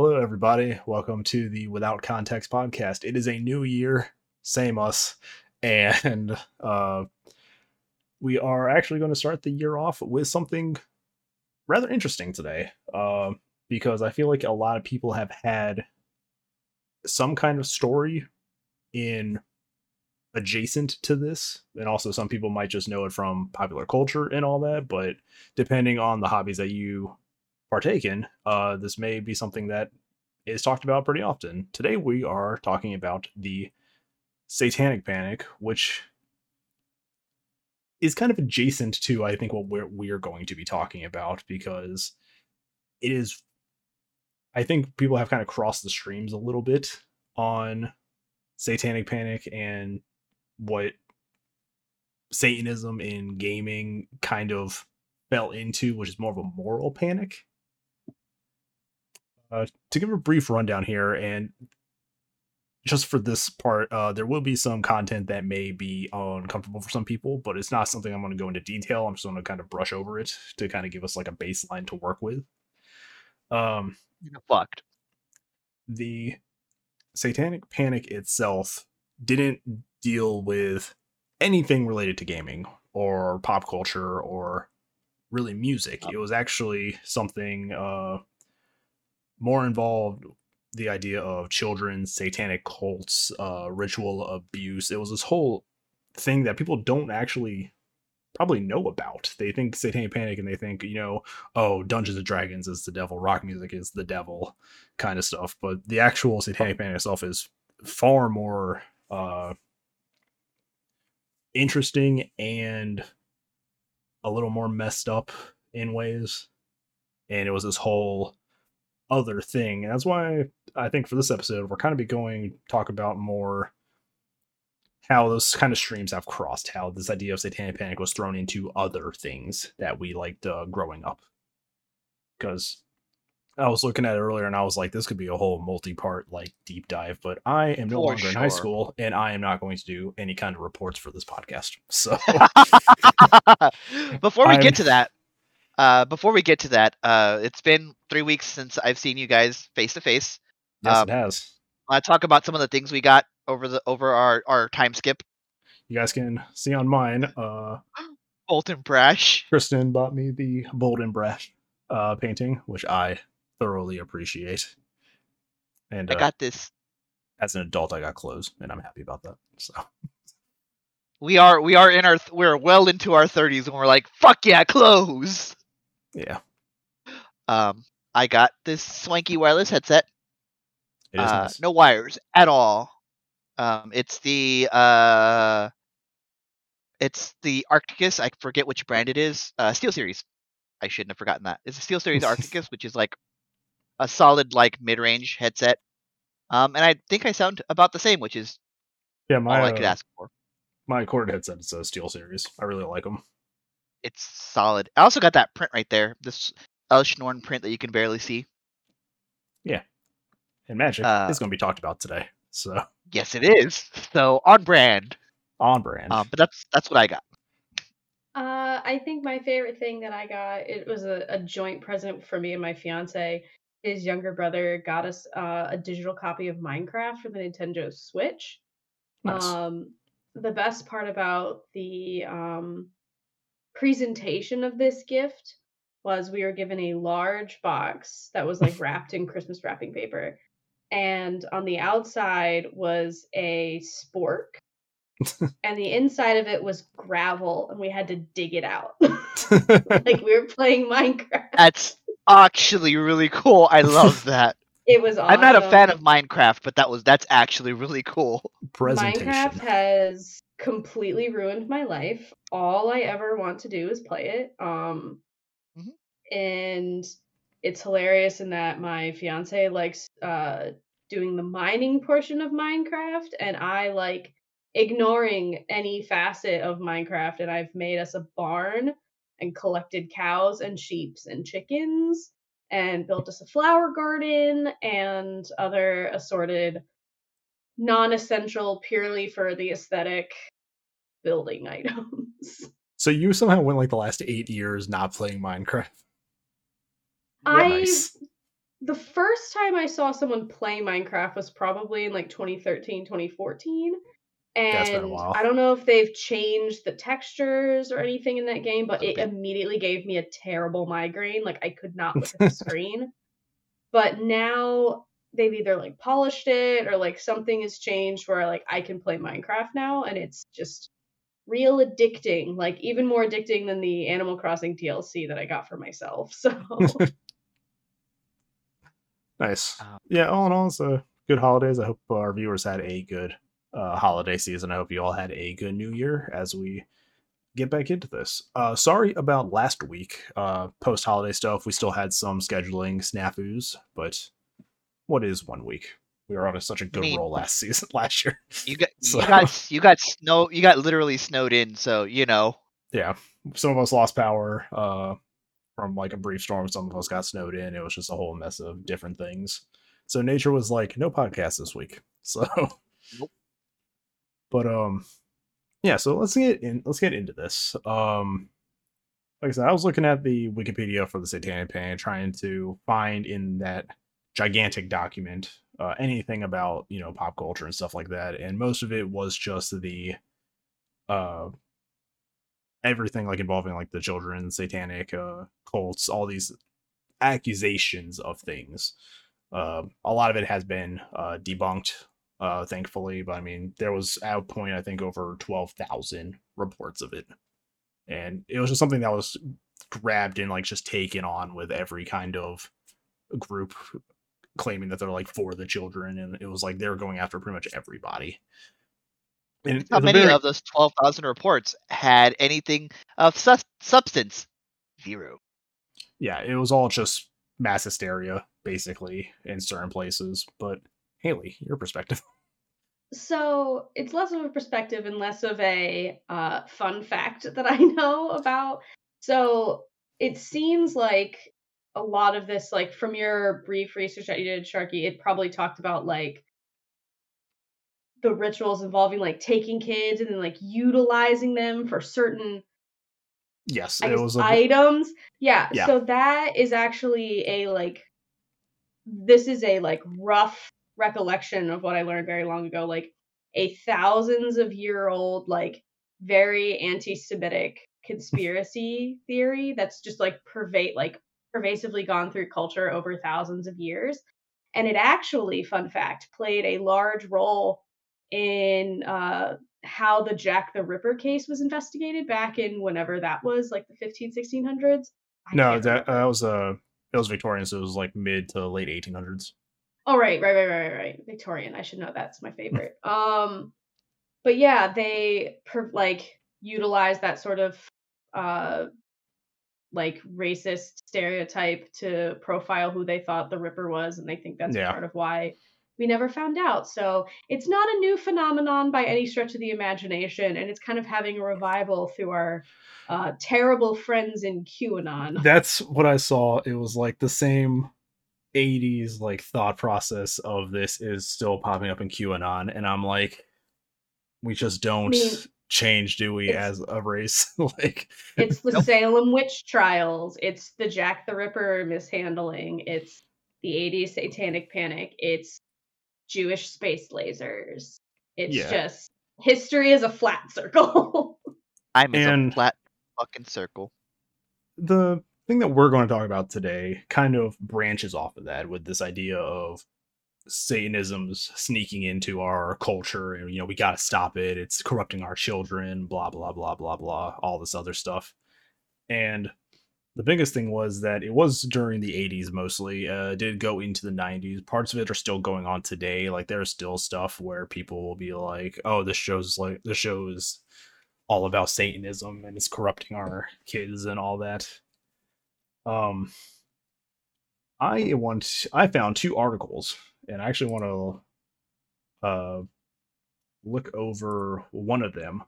Hello, everybody. Welcome to the Without Context podcast. It is a new year, same us, and uh, we are actually going to start the year off with something rather interesting today, uh, because I feel like a lot of people have had some kind of story in adjacent to this and also some people might just know it from popular culture and all that but depending on the hobbies that you partake in uh this may be something that is talked about pretty often today we are talking about the satanic panic which is kind of adjacent to i think what we're, we're going to be talking about because it is i think people have kind of crossed the streams a little bit on satanic panic and what Satanism in gaming kind of fell into, which is more of a moral panic. Uh, to give a brief rundown here, and just for this part, uh, there will be some content that may be uncomfortable for some people, but it's not something I'm going to go into detail. I'm just going to kind of brush over it to kind of give us like a baseline to work with. Um, fucked. The Satanic Panic itself didn't deal with anything related to gaming or pop culture or really music. It was actually something uh, more involved the idea of children, satanic cults, uh, ritual abuse. It was this whole thing that people don't actually probably know about. They think Satanic Panic and they think, you know, oh, Dungeons and Dragons is the devil, rock music is the devil kind of stuff. But the actual Satanic Panic itself is far more uh interesting and a little more messed up in ways. And it was this whole other thing. And that's why I think for this episode, we're kind of be going talk about more how those kind of streams have crossed, how this idea of satanic panic was thrown into other things that we liked uh, growing up. Because I was looking at it earlier and I was like, this could be a whole multi-part like deep dive, but I am no For longer in high school and I am not going to do any kind of reports for this podcast. So before we I'm- get to that, uh, before we get to that, uh, it's been three weeks since I've seen you guys face to face. yes, Um, it has. I talk about some of the things we got over the over our our time skip. You guys can see on mine. Uh, Bold and Brash. Kristen bought me the Bold and Brash uh, painting, which I thoroughly appreciate. And I uh, got this. as an adult, I got clothes, and I'm happy about that. So We are we are in our th- we're well into our thirties and we're like fuck yeah clothes. Yeah, Um, I got this swanky wireless headset. it is uh, nice. no wires at all. Um, it's the uh, it's the Arcticus. I forget which brand it is. Uh, Steel Series. I shouldn't have forgotten that. It's a Steel Series Arcticus, which is like a solid like mid-range headset. Um, and I think I sound about the same, which is Yeah, my all I could uh, ask for. my corded headset is a Steel Series. I really like them. It's solid. I also got that print right there. This Elschnorn print that you can barely see. Yeah, and Magic Uh, is going to be talked about today. So Yes, it is. So on brand. on brand. Um, but that's that's what I got. Uh, I think my favorite thing that I got it was a, a joint present for me and my fiance. His younger brother got us uh, a digital copy of Minecraft for the Nintendo Switch. nice. Um, the best part about the um, presentation of this gift was we were given a large box that was like wrapped in Christmas wrapping paper, and on the outside was a spork, and the inside of it was gravel, and we had to dig it out like we were playing Minecraft. That's actually really cool. I love that. It was. Awesome. I'm not a fan of Minecraft, but that was that's actually really cool. Presentation. Minecraft has completely ruined my life. All I ever want to do is play it. Um Mhm. and it's hilarious in that my fiance likes uh doing the mining portion of Minecraft and I like ignoring any facet of Minecraft and I've made us a barn and collected cows and sheeps and chickens and built us a flower garden and other assorted non-essential purely for the aesthetic building items. so you somehow went like the last eight years not playing Minecraft. I Nice. the first time I saw someone play Minecraft was probably in like 2013, 2014. That's been a And. I don't know if they've changed the textures or anything in that game, but it immediately gave me a terrible migraine. Like I could not look at the screen. But now they've either like polished it or like something has changed where like I can play Minecraft now and it's just real addicting. Like even more addicting than the Animal Crossing DLC that I got for myself. So Nice. Um, yeah, all in all, it's a good holidays. I hope our viewers had a good uh, holiday season. I hope you all had a good new year as we get back into this. Uh, sorry about last week, uh, post holiday stuff. We still had some scheduling snafus, but what is one week? We were on a, such a good mean- roll last season, last year. You got So- you got you got snow you got literally snowed in, so you know. yeah, some of us lost power uh, from like a brief storm. Some of us got snowed in. It was just a whole mess of different things. So nature was like, no podcast this week. So, Nope. but um, yeah. So let's get in. Let's get into this. Um, like I said, I was looking at the Wikipedia for the Satanic Panic, trying to find in that gigantic document uh, anything about you know pop culture and stuff like that, and most of it was just the uh everything like involving like the children, satanic uh cults, all these accusations of things. Uh, a lot of it has been uh debunked, uh thankfully, but I mean there was at a point I think over twelve thousand reports of it. And it was just something that was grabbed and like just taken on with every kind of group claiming that they're like for the children and it was like they were going after pretty much everybody. And How many very- of those twelve thousand reports had anything of sus- substance? Zero. yeah, it was all just mass hysteria, basically, in certain places. But Haley, your perspective. So it's less of a perspective and less of a uh, fun fact that I know about. So it seems like a lot of this, like from your brief research that you did, Sharky, it probably talked about like the rituals involving like taking kids and then like utilizing them for certain Yes, it guess, was items. Yeah, Yeah. So that is actually a like this is a like rough recollection of what I learned very long ago, like a thousands of year old, like very anti-Semitic conspiracy theory that's just like pervade like pervasively gone through culture over thousands of years. And it actually, fun fact, played a large role in uh how the Jack the Ripper case was investigated back in whenever that was, like the 15, 1600s. I no, that that was uh it was Victorian, so it was like mid to late 1800s. Oh right, right, right, right, right, right. Victorian. I should know that's my favorite. um, but yeah, they per- like utilize that sort of uh like racist stereotype to profile who they thought the Ripper was, and they think that's Yeah. part of why we never found out. So it's not a new phenomenon by any stretch of the imagination, and it's kind of having a revival through our uh, terrible friends in QAnon. That's what I saw. It was like the same 80s like thought process of this is still popping up in QAnon, and I'm like, we just don't mean, change, do we, it's- as a race? like, It's the Nope. Salem witch trials. It's the Jack the Ripper mishandling. It's the 80s satanic panic. It's Jewish space lasers. It's Yeah. just history is a flat circle. I'm in a flat fucking circle. the thing that we're going to talk about today kind of branches off of that with this idea of satanism's sneaking into our culture and you know we got to stop it. It's corrupting our children blah blah blah blah blah all this other stuff. And the biggest thing was that it was during the 80s mostly uh did go into the 90s parts of it are still going on today. Like there's still stuff where people will be like oh this show's like this show is all about satanism and it's corrupting our kids and all that. Um i want i found two articles and i actually want to uh look over one of them.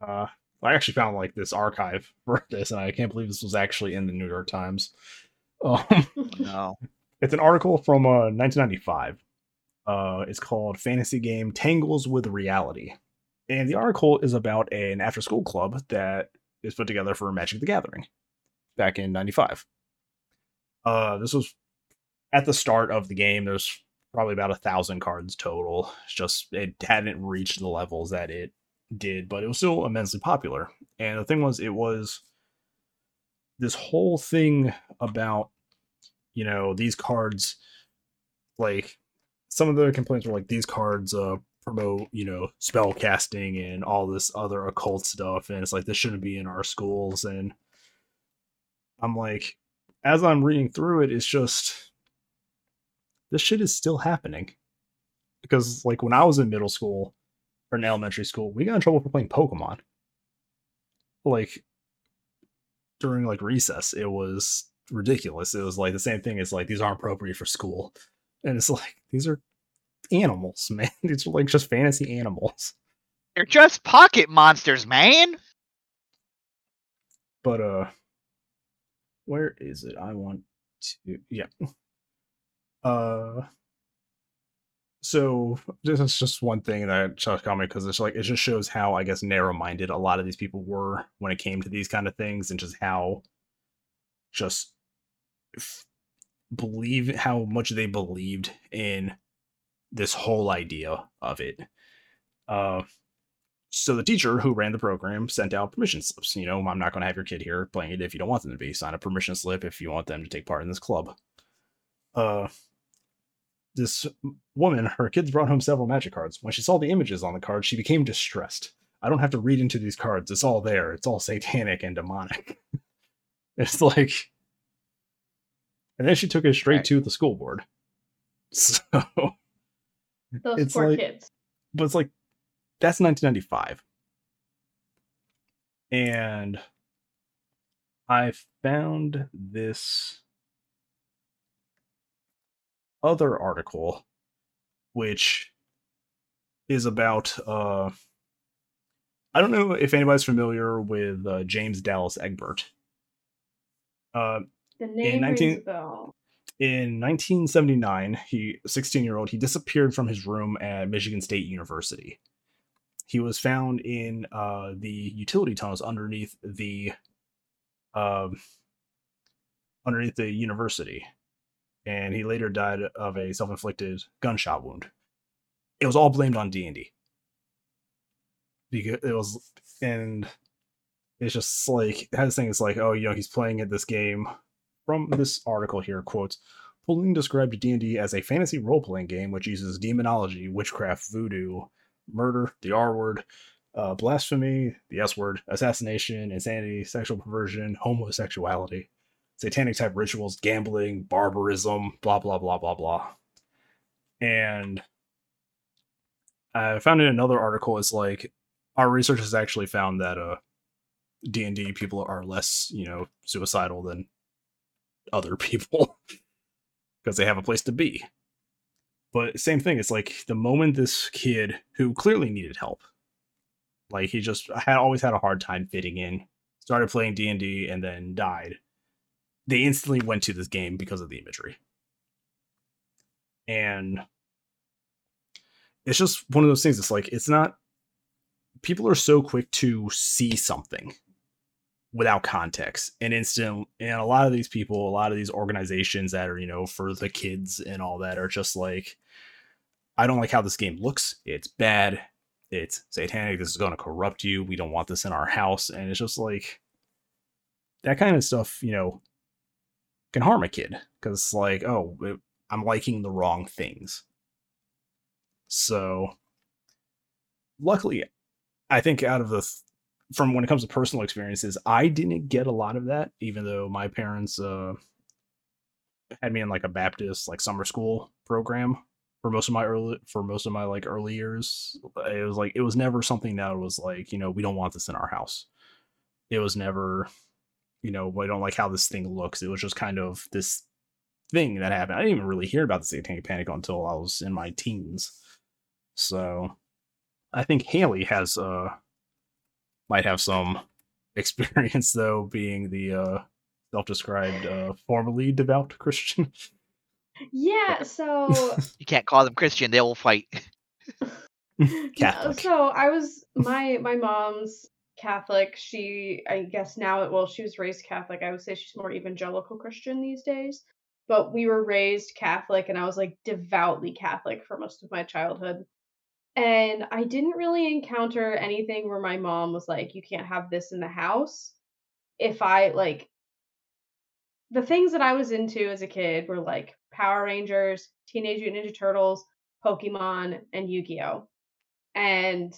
Uh i actually found like this archive for this and i can't believe this was actually in the new york times. Um No. it's an article from uh 1995 uh it's called fantasy game tangles with reality. And the article is about an after school club that is put together for magic the gathering back in 95 uh this was at the start of the game, there's probably about a thousand cards total. It's just it hadn't reached the levels that it did, but it was still immensely popular. And the thing was, it was this whole thing about you know these cards like some of the complaints were like these cards uh promote you know spell casting and all this other occult stuff and it's like this shouldn't be in our schools and i'm like as i'm reading through it it's just this shit is still happening because like when i was in middle school or in elementary school we got in trouble for playing pokemon like during like recess it was ridiculous it was like the same thing it's like these aren't appropriate for school and it's like these are animals, man. These are like just fantasy animals. They're just pocket monsters, man. But uh where is it? I want to yeah. Uh so this is just one thing that Chuck got me because it's like it just shows how I guess narrow-minded a lot of these people were when it came to these kind of things and just how just f- believe how much they believed in this whole idea of it. Uh, so the teacher who ran the program sent out permission slips. You know, I'm not going to have your kid here playing it if you don't want them to be. Sign a permission slip if you want them to take part in this club. Uh, this woman, her kids brought home several magic cards. When she saw the images on the cards, she became distressed. I don't have to read into these cards. It's all there. It's all satanic and demonic. it's like, and then she took it straight Right. to the school board. So Those It's poor like- kids. but it's like that's 1995 and i found this other article which is about uh i don't know if anybody's familiar with uh, james dallas egbert. Uh The name 19 rings in 1979 he 16 year old he disappeared from his room at michigan state university. He was found in uh, the utility tunnels underneath the um, underneath the university and he later died of a self-inflicted gunshot wound. It was all blamed on d&d because it was and it's just like has this thing it's like oh you know he's playing at this game from this article here quotes Pulling described D&D as a fantasy role-playing game which uses demonology, witchcraft, voodoo, murder, the R word, uh, blasphemy, the S word, assassination, insanity, sexual perversion, homosexuality, satanic type rituals, gambling, barbarism, blah blah blah blah blah. And I found in another article it's like our research has actually found that uh D&D people are less, you know, suicidal than other people because they have a place to be. But same thing, it's like the moment this kid who clearly needed help, like he just had always had a hard time fitting in, started playing D&D and then died. They instantly went to this game because of the imagery. And it's just one of those things it's like it's not people are so quick to see something without context and instant and a lot of these people a lot of these organizations that are you know for the kids and all that are just like i don't like how this game looks. It's bad. It's satanic. This is going to corrupt you. We don't want this in our house. And it's just like that kind of stuff you know can harm a kid because like oh it, i'm liking the wrong things so luckily i think out of the th- from when it comes to personal experiences, I didn't get a lot of that, even though my parents uh, had me in like a Baptist like summer school program for most of my early for most of my like early years. It was like it was never something that was like you know we don't want this in our house. It was never you know I don't like how this thing looks. It was just kind of this thing that happened. I didn't even really hear about the Satanic Panic until I was in my teens. So I think Haley has uh might have some experience though being the uh self-described uh formerly devout christian Yeah, so You can't call them Christian; they will fight. No, Catholic. so I was my my mom's Catholic. She I guess now well she was raised Catholic. I would say she's more evangelical Christian these days. but we were raised Catholic and I was like devoutly Catholic for most of my childhood. And I didn't really encounter anything where my mom was like, you can't have this in the house. If I like the things that I was into as a kid were like Power Rangers, Teenage Mutant Ninja Turtles, Pokemon, and Yu Gi Oh! And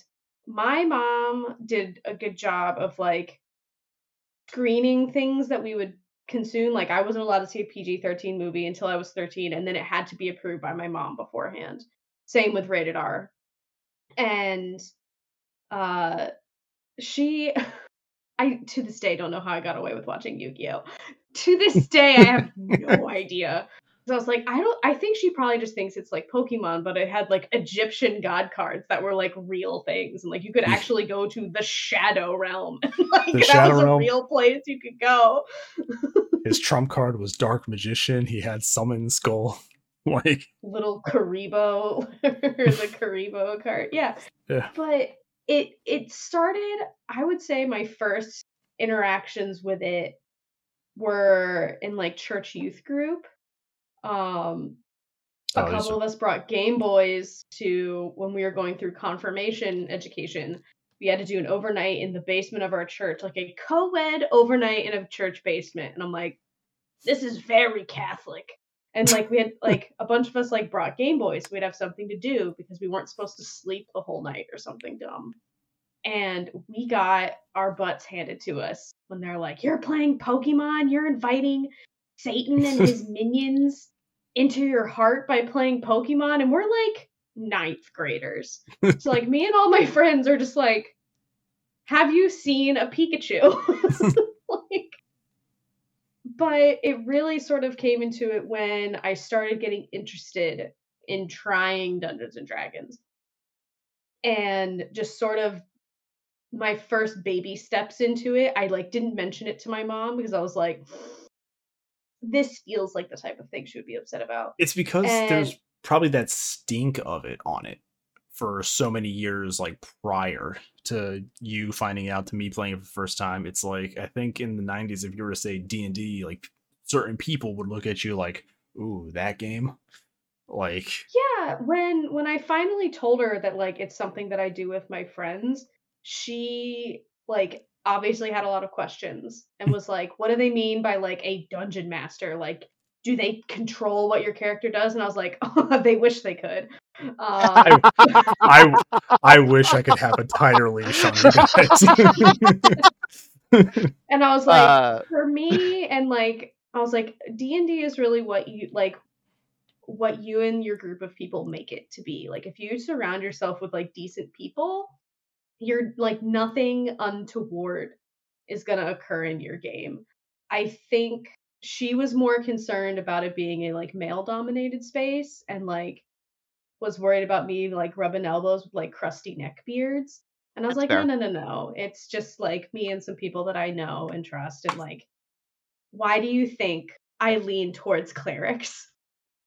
my mom did a good job of like screening things that we would consume. Like I wasn't allowed to see a PG 13 movie until I was 13, and then it had to be approved by my mom beforehand. Same with rated R. And uh she I to this day don't know how I got away with watching Yu-Gi-Oh! To this day I have no idea. So I was like, I don't I think she probably just thinks it's like Pokemon, but it had like Egyptian god cards that were like real things. And like you could actually go to the Shadow Realm. like The that Shadow was a Realm? real place you could go. His trump card was Dark Magician. He had Summon Skull. like, little Kuriboh or the Kuriboh card. Yeah. Yeah. But it it started, I would say my first interactions with it were in like church youth group. Um a Oh, couple of us brought Game Boys to when we were going through confirmation education. We had to do an overnight in the basement of our church, like a co-ed overnight in a church basement. And I'm like, this is very Catholic. And like we had like a bunch of us like brought Game Boys. We'd have something to do because we weren't supposed to sleep the whole night or something dumb. And we got our butts handed to us when they're like, You're playing Pokemon, you're inviting Satan and his minions into your heart by playing Pokemon. And we're like ninth graders. so like me and all my friends are just like, Have you seen a Pikachu? like but it really sort of came into it when I started getting interested in trying Dungeons and Dragons. And just sort of my first baby steps into it, I like didn't mention it to my mom because I was like this feels like the type of thing she would be upset about. it's because And- there's probably that stink of it on it for so many years, like prior to you finding out to me playing it for the first time. It's like, I think in the 90s, if you were to say D&D, like certain people would look at you like, ooh, that game? Like, Yeah, when when I finally told her that like it's something that I do with my friends, she like obviously had a lot of questions and was like, "What do they mean by like a dungeon master? Like, do they control what your character does?" And I was like, "Oh, they wish they could." Uh, I, I wish I could have a tighter leash on you guys. and I was like, uh, for me and like i was like d&d is really what you like what you and your group of people make it to be like if you surround yourself with like decent people you're like nothing untoward is going to occur in your game i think she was more concerned about it being a like male dominated space and like was worried about me like rubbing elbows with like crusty neck beards and I was That's like, fair. no, no, no, no. It's just like me and some people that I know and trust. And like, why do you think I lean towards clerics?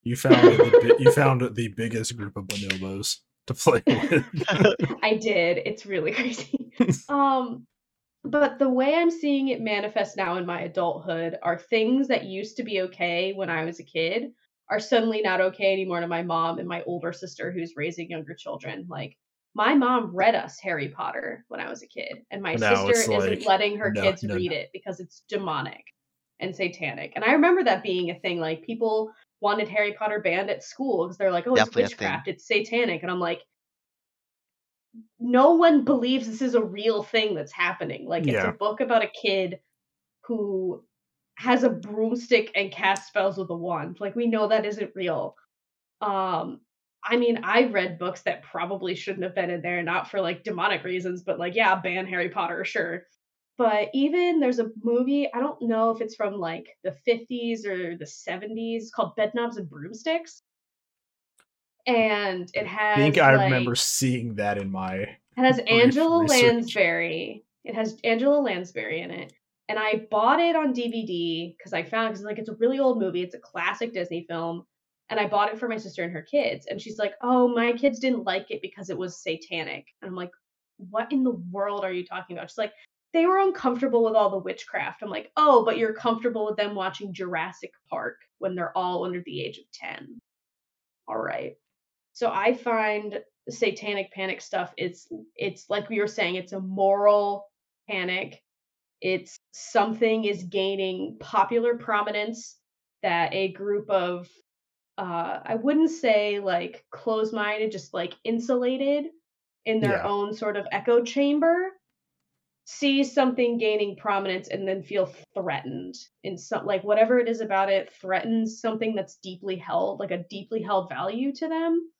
You found the, you found the biggest group of bonobos to play with. I did. It's really crazy. um, but the way I'm seeing it manifest now in my adulthood are things that used to be okay when I was a kid are suddenly not okay anymore to my mom and my older sister who's raising younger children. Like my mom read us Harry Potter when I was a kid, and my Now sister isn't like, letting her no, kids no, read no. it because it's demonic and satanic. And I remember that being a thing. Like people wanted Harry Potter banned at school because they're like, oh, Definitely it's witchcraft, it's satanic. And I'm like, no one believes this is a real thing that's happening. Like it's Yeah. a book about a kid who has a broomstick and casts spells with a wand. Like we know that isn't real. Um I mean, I've read books that probably shouldn't have been in there, not for like demonic reasons, but like, yeah, ban Harry Potter, sure. But even there's a movie, I don't know if it's from like the 50s or the 70s called Bedknobs and Broomsticks. And it has I think I like- remember seeing that in my it has Angela research. Lansbury. It has Angela Lansbury in it. And I bought it on DVD because I found because like it's a really old movie. It's a classic Disney film. And I bought it for my sister and her kids. And she's like, Oh, my kids didn't like it because it was satanic. And I'm like, What in the world are you talking about? She's like, they were uncomfortable with all the witchcraft. I'm like, oh, but you're comfortable with them watching Jurassic Park when they're all under the age of 10. All right. So I find satanic panic stuff it's it's like we were saying it's a moral panic it's something is gaining popular prominence that a group of uh i wouldn't say like closed minded just like insulated in their Yeah. own sort of echo chamber see something gaining prominence and then feel threatened in some like whatever it is about it threatens something that's deeply held like a deeply held value to them.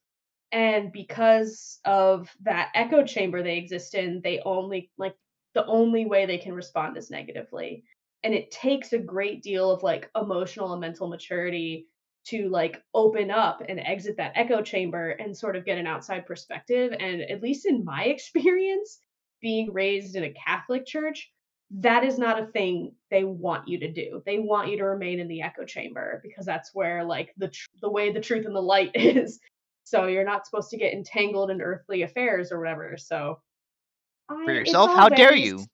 And because of that echo chamber they exist in they only like the only way they can respond is negatively. And it takes a great deal of like emotional and mental maturity to like open up and exit that echo chamber and sort of get an outside perspective. And at least in my experience being raised in a catholic church that is not a thing they want you to do they want you to remain in the echo chamber because that's where like the tr- the way the truth and the light is so you're not supposed to get entangled in earthly affairs or whatever so I, For yourself? all How dare you?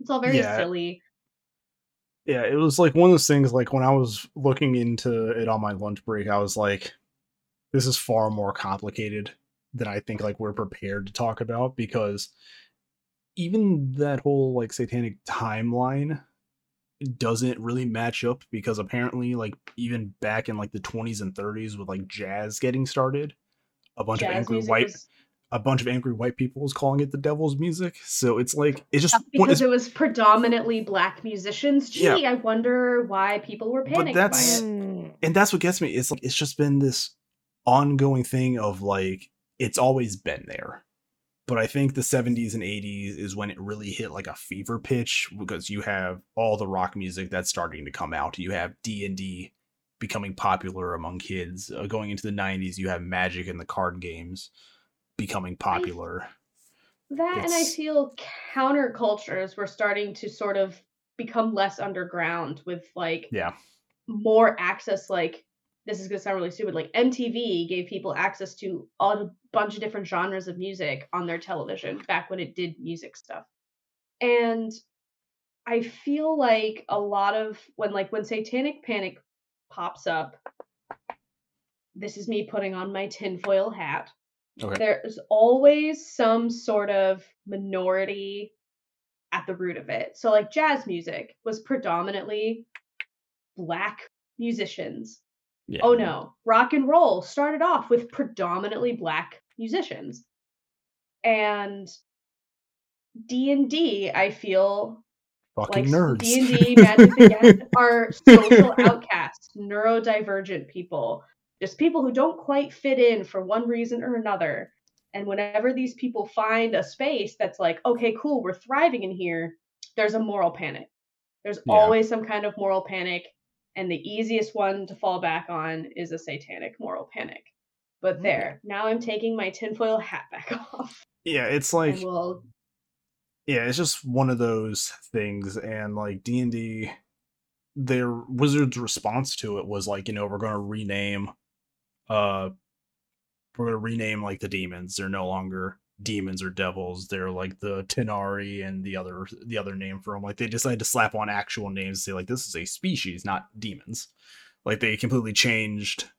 it's all very Yeah. silly yeah, it was like one of those things. Like when I was looking into it on my lunch break, I was like, "This is far more complicated than I think like we're prepared to talk about." Because even that whole like satanic timeline doesn't really match up because apparently like even back in like the 20s and 30s with like jazz getting started a bunch of angry white was a bunch of angry white people was calling it the devil's music so it's like it's just because it's- it was predominantly black musicians. Gee, Yeah. I wonder why people were But that's- by it. Hmm. and that's what gets me it's like it's just been this ongoing thing of like it's always been there. But i think the 70s and 80s is when it really hit like a fever pitch because you have all the rock music that's starting to come out. You have d&d becoming popular among kids. Uh, going into the 90s you have magic and the card games becoming popular. That and I feel countercultures were starting to sort of become less underground with like yeah. more access like this is going to sound really stupid like MTV gave people access to a bunch of different genres of music on their television back when it did music stuff. And I feel like a lot of when like when satanic panic pops up this is me putting on my tinfoil hat. Okay. There's always some sort of minority at the root of it. So like jazz music was predominantly black musicians. Yeah Oh no, rock and roll started off with predominantly black musicians. And D&D, I feel fucking like nerds D&D, Magic the Gathering are social outcasts, neurodivergent people, just people who don't quite fit in for one reason or another. And whenever these people find a space that's like, okay, cool, we're thriving in here, there's a moral panic. There's Yeah. always some kind of moral panic, and the easiest one to fall back on is a satanic moral panic. But there, now I'm taking my tinfoil hat back off. yeah it's like we'll yeah it's just one of those things and like d&d their wizards response to it was like you know we're going to rename uh we're going to rename like the demons they're no longer demons or devils they're like the tanar'ri and the other the other name for them like they decided to slap on actual names say like this is a species not demons. Like they completely changed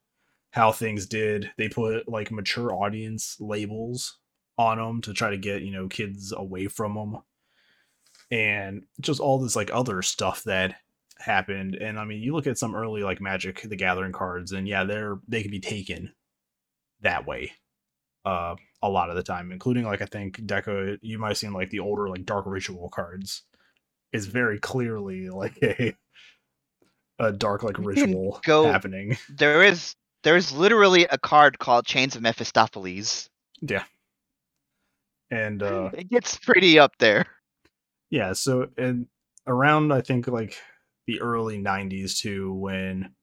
how things did. They put like mature audience labels on them to try to get you know kids away from them and just all this like other stuff that happened. And i mean you look at some early like magic the gathering cards and yeah they're they can be taken that way uh a lot of the time including like i think deco you might have seen like the older like dark ritual cards is very clearly like a a dark like ritual go- happening There is there is literally a card called Chains of Mephistopheles. yeah and uh It gets pretty up there. yeah so and around i think like the early 90s too when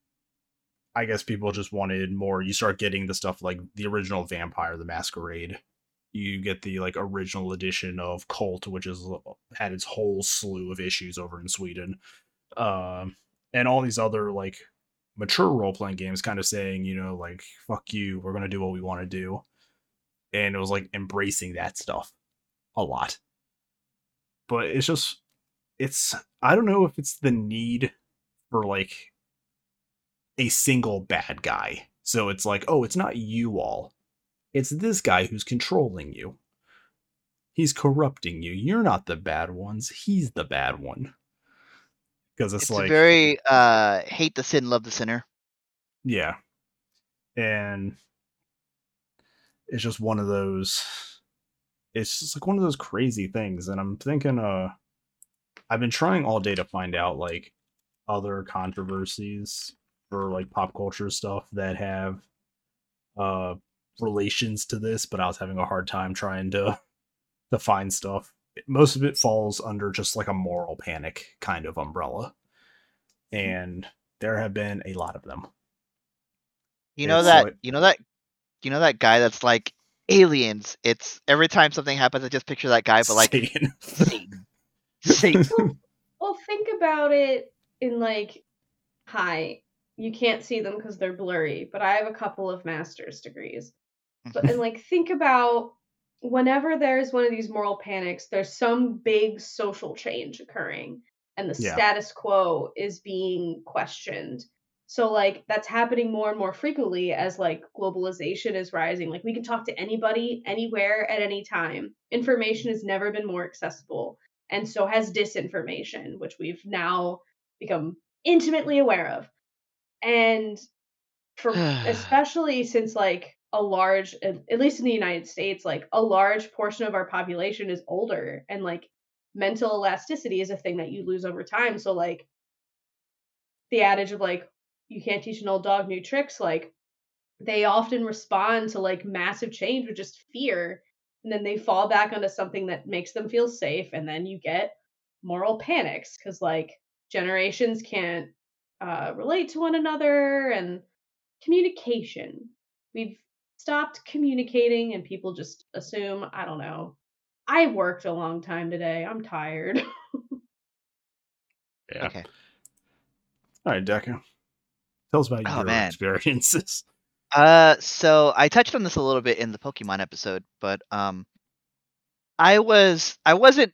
i guess people just wanted more you start getting the stuff like the original vampire the masquerade. You get the like original edition of Kult which has had its whole slew of issues over in sweden. Um and all these other like mature role-playing games kind of saying you know like fuck you we're gonna do what we want to do. And it was like embracing that stuff a lot. But it's just it's I don't know if it's the need for like a single bad guy. So it's like, oh, it's not you all. It's this guy who's controlling you. He's corrupting you. You're not the bad ones. He's the bad one. Because it's, It's like very uh hate the sin, love the sinner. Yeah. And it's just one of those it's just like one of those crazy things and I'm thinking uh I've been trying all day to find out like other controversies for like pop culture stuff that have uh relations to this, but I was having a hard time trying to to find stuff. Most of it falls under just like a moral panic kind of umbrella. And there have been a lot of them. You know It's that like- you know that you know that guy that's like aliens. It's every time something happens, I just picture that guy, but like Satan. Satan. Satan. Well, think about it in like, hi, you can't see them because they're blurry, but I have a couple of master's degrees. But mm-hmm. and like, think about whenever there's one of these moral panics, there's some big social change occurring, and the Yeah. status quo is being questioned. So like that's happening more and more frequently as like globalization is rising. Like we can talk to anybody anywhere at any time. Information has never been more accessible and so has disinformation, which we've now become intimately aware of. And for especially since like a large at least in the United States, like a large portion of our population is older and like mental elasticity is a thing that you lose over time. So like the adage of like you can't teach an old dog new tricks, like they often respond to like massive change with just fear and then they fall back onto something that makes them feel safe and then you get moral panics because like generations can't uh, relate to one another and communication we've stopped communicating and people just assume i don't know i worked a long time today i'm tired Yeah. Okay. All right, Deca. Tell us about Oh, your man. experiences. Uh, so I touched on this a little bit in the Pokemon episode, but um, I was I wasn't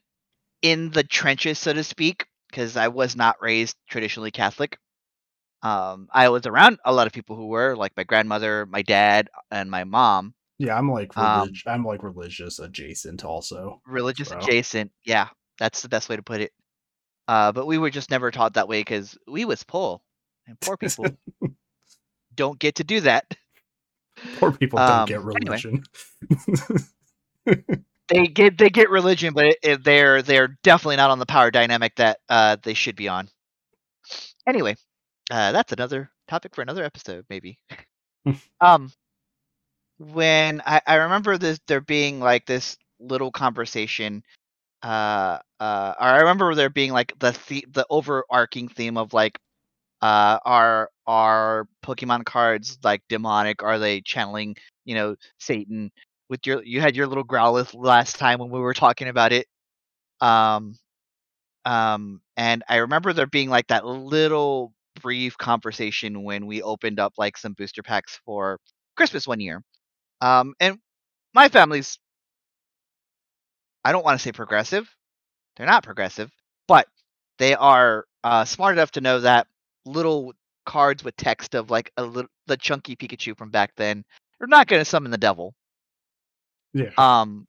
in the trenches, so to speak, because I was not raised traditionally Catholic. Um, I was around a lot of people who were, like my grandmother, my dad, and my mom, Yeah, I'm like Um, I'm like religious adjacent also. religious adjacent. Yeah, that's the best way to put it. Uh, but we were just never taught that way because we was poor, and poor people don't get to do that. Poor people don't Um, get anyway. religion. they get they get religion, but it, it- they're they're definitely not on the power dynamic that uh, they should be on. Anyway, uh, that's another topic for another episode, maybe. um, when I, I remember this there being like this little conversation, uh, uh, or I remember there being like the the, the overarching theme of like, uh, are are Pokemon cards like demonic? Are they channeling you know Satan? with your you had your little Growlithe last time when we were talking about it um um and i remember there being like that little brief conversation when we opened up like some booster packs for christmas one year um and my family's i don't want to say progressive they're not progressive but they are uh smart enough to know that little cards with text of like a little the chunky pikachu from back then are not going to summon the devil yeah. um,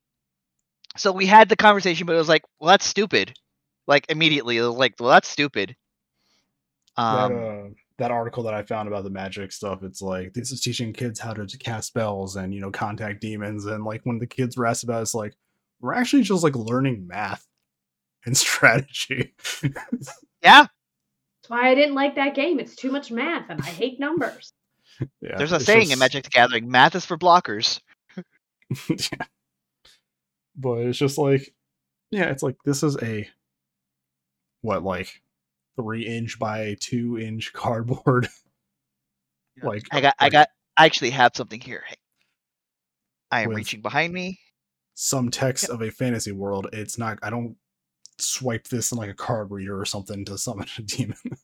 so we had the conversation, but it was like, well, that's stupid. Like immediately, it was like, well, that's stupid. Um, that uh, that article that I found about the magic stuff, it's like this is teaching kids how to cast spells and you know contact demons, and like when the kids were asked about, it, it's like we're actually just like learning math and strategy. yeah, that's why i didn't like that game it's too much math and i hate numbers yeah, there's a it's saying in Magic the Gathering: math is for blockers. yeah. But it's just like, yeah, it's like this is a what like three inch by two inch cardboard. like I got, I got, I actually have something here. Hey, I am reaching behind me. some text of a fantasy world. It's not. I don't swipe this in like a card reader or something to summon a demon.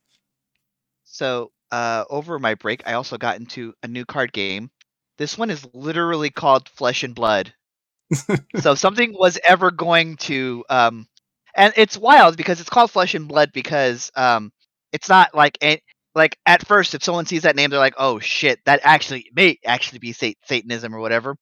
So, uh, over my break, I also got into a new card game. This one is literally called Flesh and Blood. so if something was ever going to um and it's wild because it's called Flesh and Blood because um, it's not like like at first if someone sees that name they're like, oh shit, that actually may actually be sat- Satanism or whatever.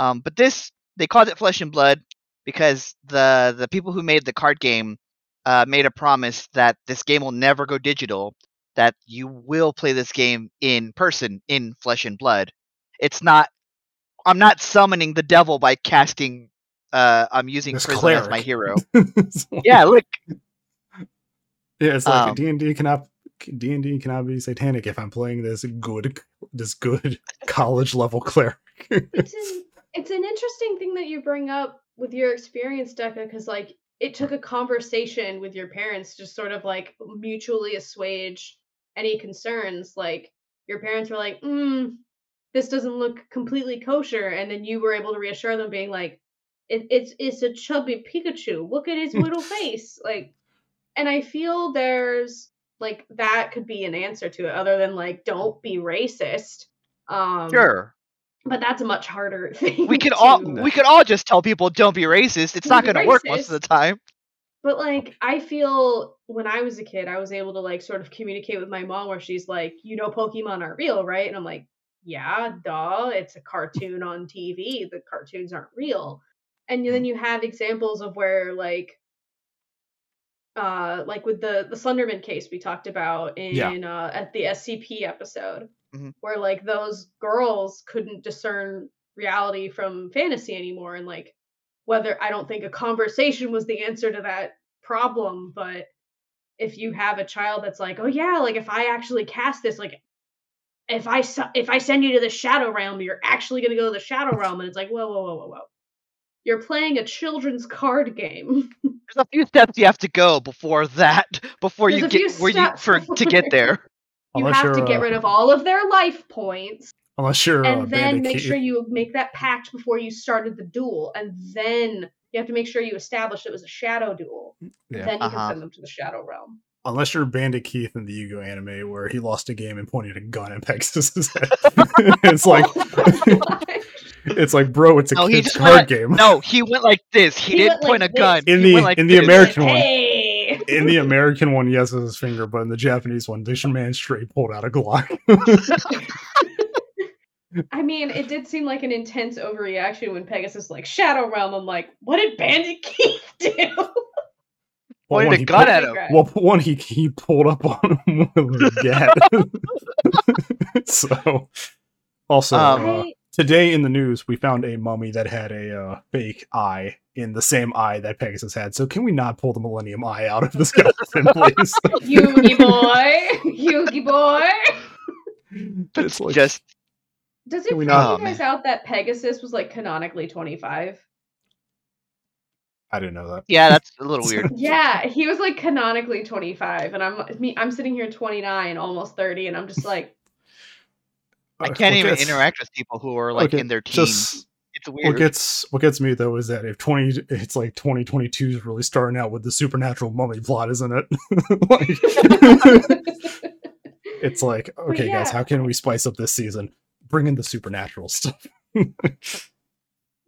Um, but this they called it Flesh and Blood because the the people who made the card game uh, made a promise that this game will never go digital. That you will play this game in person in flesh and blood. It's not. I'm not summoning the devil by casting. Uh, I'm using This Prism as my hero. Like- Yeah, look. yeah, it's like Um, D and D cannot D and D cannot be satanic if I'm playing this good this good college level cleric. it's an it's an interesting thing that you bring up with your experience, Deca, because like it took a conversation with your parents to sort of like mutually assuage any concerns. Like your parents were like, mm, "This doesn't look completely kosher," and then you were able to reassure them, being like, it, "It's it's a chubby Pikachu. Look at his little face." Like, and I feel there's like that could be an answer to it, other than like, "Don't be racist." Um, Sure, but that's a much harder thing. we could all we could all just tell people don't be racist. It's Don't not going to work most of the time. But like, I feel when I was a kid, I was able to like sort of communicate with my mom where she's like, "You know, Pokemon aren't real, right?" And I'm like, "Yeah, duh. It's a cartoon on TV. The cartoons aren't real." And then you have examples of where like. Uh, like with the the Slenderman case we talked about in Yeah. uh, at the SCP episode, Mhm. where like those girls couldn't discern reality from fantasy anymore, and like whether I don't think a conversation was the answer to that problem, but if you have a child that's like, oh yeah, like if I actually cast this, like if I su- if I send you to the shadow realm, you're actually gonna go to the shadow realm, and it's like, whoa, whoa, whoa, whoa, whoa. You're playing a children's card game. There's a few steps you have to go before that, before There's you get where you for to get there. you Unless have to get uh, rid of all of their life points, Unless you're and uh, then make Keith- sure you make that pact before you started the duel, and then you have to make sure you established it was a shadow duel. Yeah. Then you Uh-huh. can send them to the shadow realm. Unless you're Bandit Keith in the Yu-Gi-Oh anime where he lost a game and pointed a gun at Pegasus's head. it's like it's like, bro, it's a No, kid's card went- game. No, he went like this. He, He didn't point like a gun. In He the- like in the this. American one. hey! In the American one, yes, it's his finger, but in the Japanese one, this man straight pulled out a Glock. I mean, it did seem like an intense overreaction when Pegasus like Shadow Realm. I'm like, what did Bandit Keith do? Well, Pointed one, a he gun pulled- at him. Well, one he he pulled up on him with a gat. so, also Um, uh, today in the news, we found a mummy that had a uh, fake eye in the same eye that Pegasus had. So, can we not pull the Millennium Eye out of the skeleton, please? Yugi boy, Yugi boy. it's like Just Does it Can we freak not- you guys out that Pegasus was like canonically 25? I didn't know that. yeah, that's a little weird. Yeah, he was like canonically 25, and I'm me. I'm sitting here 29, almost 30, and I'm just like, I can't even gets- interact with people who are like okay, in their teens. Just it's what gets what gets me though is that if twenty, it's like twenty twenty two is really starting out with the supernatural mummy plot, isn't it? like, it's like okay, guys, how can we spice up this season? Bring in the supernatural stuff.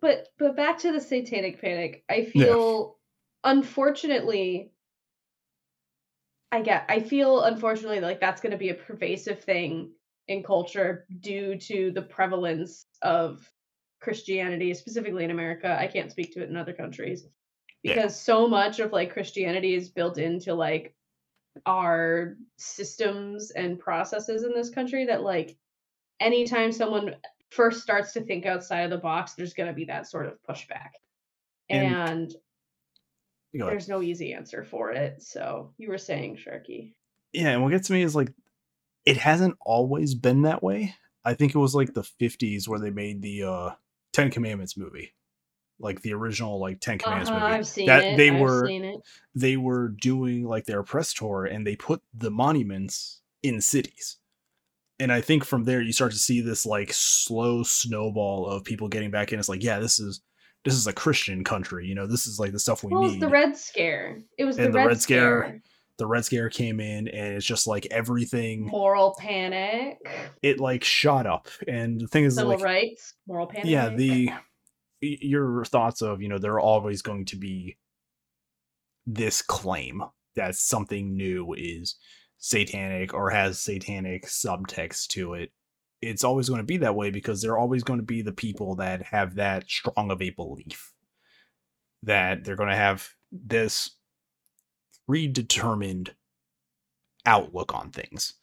But but back to the satanic panic. I feel unfortunately I get I feel unfortunately like that's going to be a pervasive thing in culture due to the prevalence of Christianity specifically in America. I can't speak to it in other countries Yeah. because so much of like Christianity is built into like our systems and processes in this country that like anytime someone first starts to think outside of the box there's going to be that sort of pushback And- and there's no easy answer for it so you were saying sharky yeah, and what gets me is like it hasn't always been that way. I think it was like the 50s where they made the uh Ten Commandments movie. Like the original like Ten Commandments uh-huh, movie. i've seen that it they I've were they were doing like their press tour and they put the monuments in cities. And I think from there you start to see this like slow snowball of people getting back in. It's like, yeah, this is this is a Christian country, you know, this is like the stuff we well, need. the red scare it was And the, the red, Red Scare, scare, the Red Scare came in and it's just like everything moral panic it like shot up. And the thing is civil like rights moral panic yeah, the your thoughts of, you know, there are always going to be this claim that something new is satanic or has satanic subtext to it it's always going to be that way because there are always going to be the people that have that strong of a belief that they're going to have this predetermined outlook on things.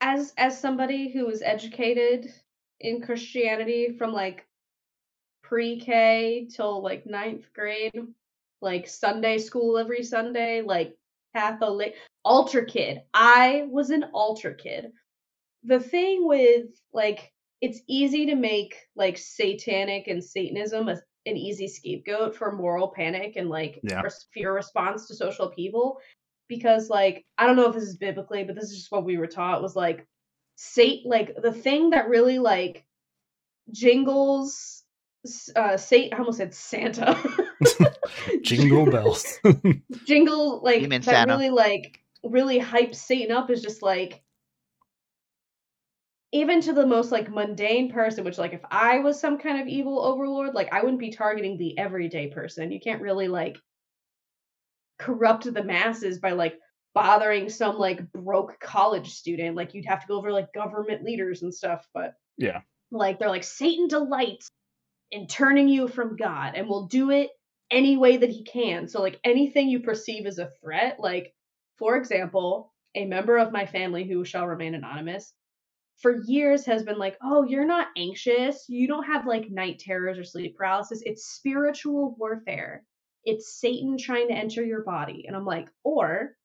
As as somebody who was educated in Christianity from like pre-K till like ninth grade, like Sunday school every Sunday, like Catholic altar kid. I was an altar kid. The thing with like it's easy to make like satanic and Satanism a, an easy scapegoat for moral panic and like Yeah. res- fear response to social people because like I don't know if this is biblically, but this is just what we were taught was like Satan like the thing that really like jingles uh Satan I almost said Santa. jingle bells jingle like You that Santa. really like really hypes Satan up is just like even to the most like mundane person, which like if I was some kind of evil overlord, like I wouldn't be targeting the everyday person. You can't really like corrupt the masses by like bothering some like broke college student. Like you'd have to go over like government leaders and stuff, but yeah like they're like Satan delights in turning you from God and will do it any way that he can. So like anything you perceive as a threat, like for example, a member of my family who shall remain anonymous for years has been like, "Oh, you're not anxious. You don't have like night terrors or sleep paralysis. It's spiritual warfare. It's Satan trying to enter your body." And I'm like, "Or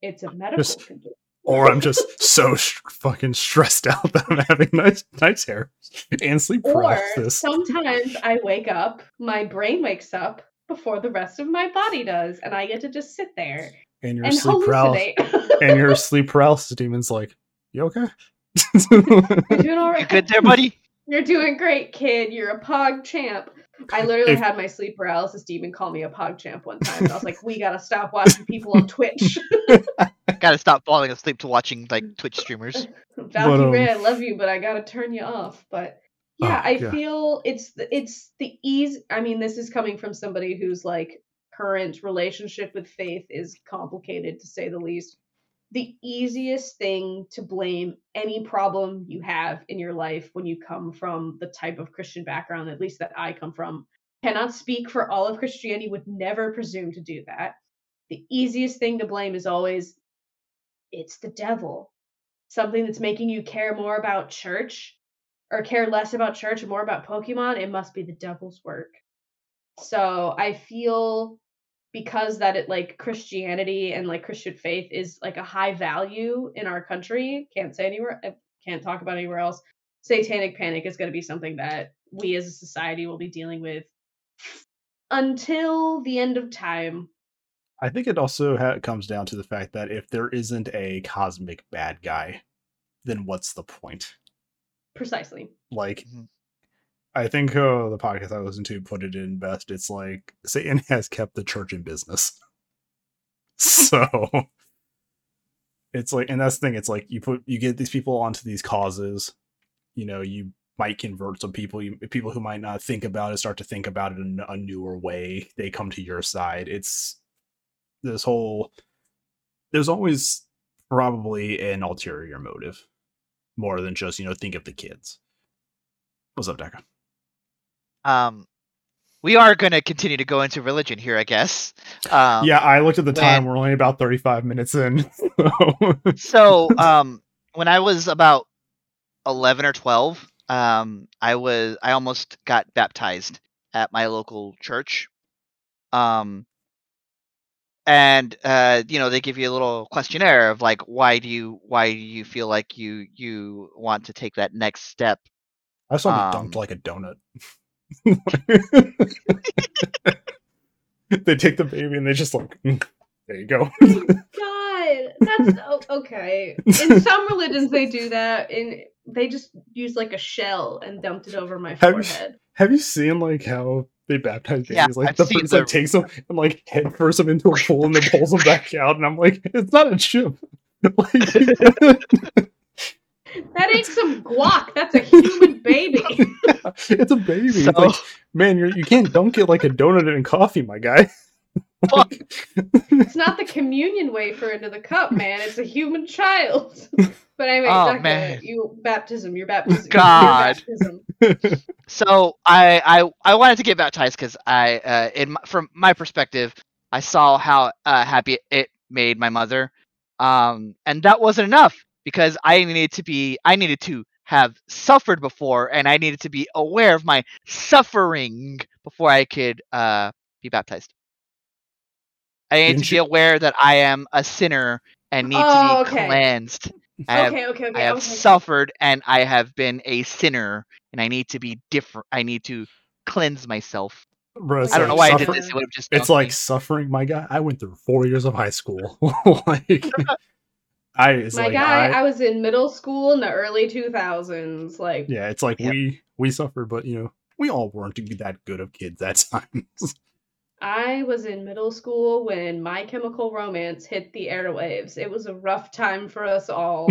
it's a medical Just- condition." Or i'm just so sh- fucking stressed out that i'm having night night terrors and sleep paralysis sometimes I wake up, my brain wakes up before the rest of my body does, and I get to just sit there and your and sleep paralysis and your sleep paralysis demon's like you okay You're doing all right. You good there, buddy? You're doing great, kid. You're a pog champ. I literally If- had my sleep paralysis demon call me a pog champ one time. I was like, we gotta stop watching people on Twitch. Gotta stop falling asleep to watching like Twitch streamers. Valky um, Ray, I love you, but I gotta turn you off. But yeah, Oh, I yeah. feel it's the, it's the ease. I mean, this is coming from somebody whose like current relationship with faith is complicated to say the least. The easiest thing to blame any problem you have in your life when you come from the type of Christian background, at least that I come from, cannot speak for all of Christianity, would never presume to do that. The easiest thing to blame is always it's the devil something that's making you care more about church or care less about church and more about Pokemon, it must be the devil's work. So I feel because that it like Christianity and like Christian faith is like a high value in our country, can't say anywhere I can't talk about anywhere else. Satanic panic is going to be something that we as a society will be dealing with until the end of time. I think it also ha- comes down to the fact that if there isn't a cosmic bad guy, then what's the point? Precisely. Like, Mhm. I think uh, the podcast I listened to put it in best. It's like Satan has kept the church in business. So it's like, and that's the thing. It's like you put you get these people onto these causes. You know, you might convert some people. You, people who might not think about it start to think about it in a newer way. They come to your side. It's this whole. There's always probably an ulterior motive, more than just you know think of the kids. What's up, Deca? Um, we are gonna continue to go into religion here, I guess. Um, yeah, I looked at the time. when- We're only about 35 minutes in. so- so um when i was about 11 or 12 um i was i almost got baptized at my local church um and uh you know they give you a little questionnaire of like why do you why do you feel like you you want to take that next step I saw them dunked Um, like a donut. they take the baby and they just like, "Mm, there you go. God, that's o- okay. In some religions, they do that, and they just use like a shell and dumped it over my Have you- forehead. Have you seen like how they baptize babies? Yeah, like I've the seen priest like takes them and like head first them into a pool and then pulls them back out, and I'm like, it's not a chip. like, That ain't some guac. That's a human baby. it's a baby. so It's like Man, you're, you can't dunk it like a donut in coffee, my guy. Fuck. It's not the communion wafer into the cup, man. It's a human child. But anyway, Oh, Zach, man. you baptism, your baptism. God. Your baptism. So I I I wanted to get baptized because I uh, in my, from my perspective I saw how uh, happy it made my mother, um, and that wasn't enough because I needed to be I needed to have suffered before and I needed to be aware of my suffering before I could uh, be baptized. I need Didn't to be you- aware that I am a sinner and need Oh, to be okay. cleansed. I have okay, okay, okay. I have okay. suffered and I have been a sinner and I need to be different. I need to cleanse myself. Bro, I don't know like why I did this. It would have just. It's like me. suffering, my guy. I went through four years of high school. like, I, it's My like guy, I, I, was in middle school in the early 2000s. Like, yeah, it's like Yep. we we suffered, but you know, we all weren't that good of kids that time. I was in middle school when My Chemical Romance hit the airwaves. It was a rough time for us all.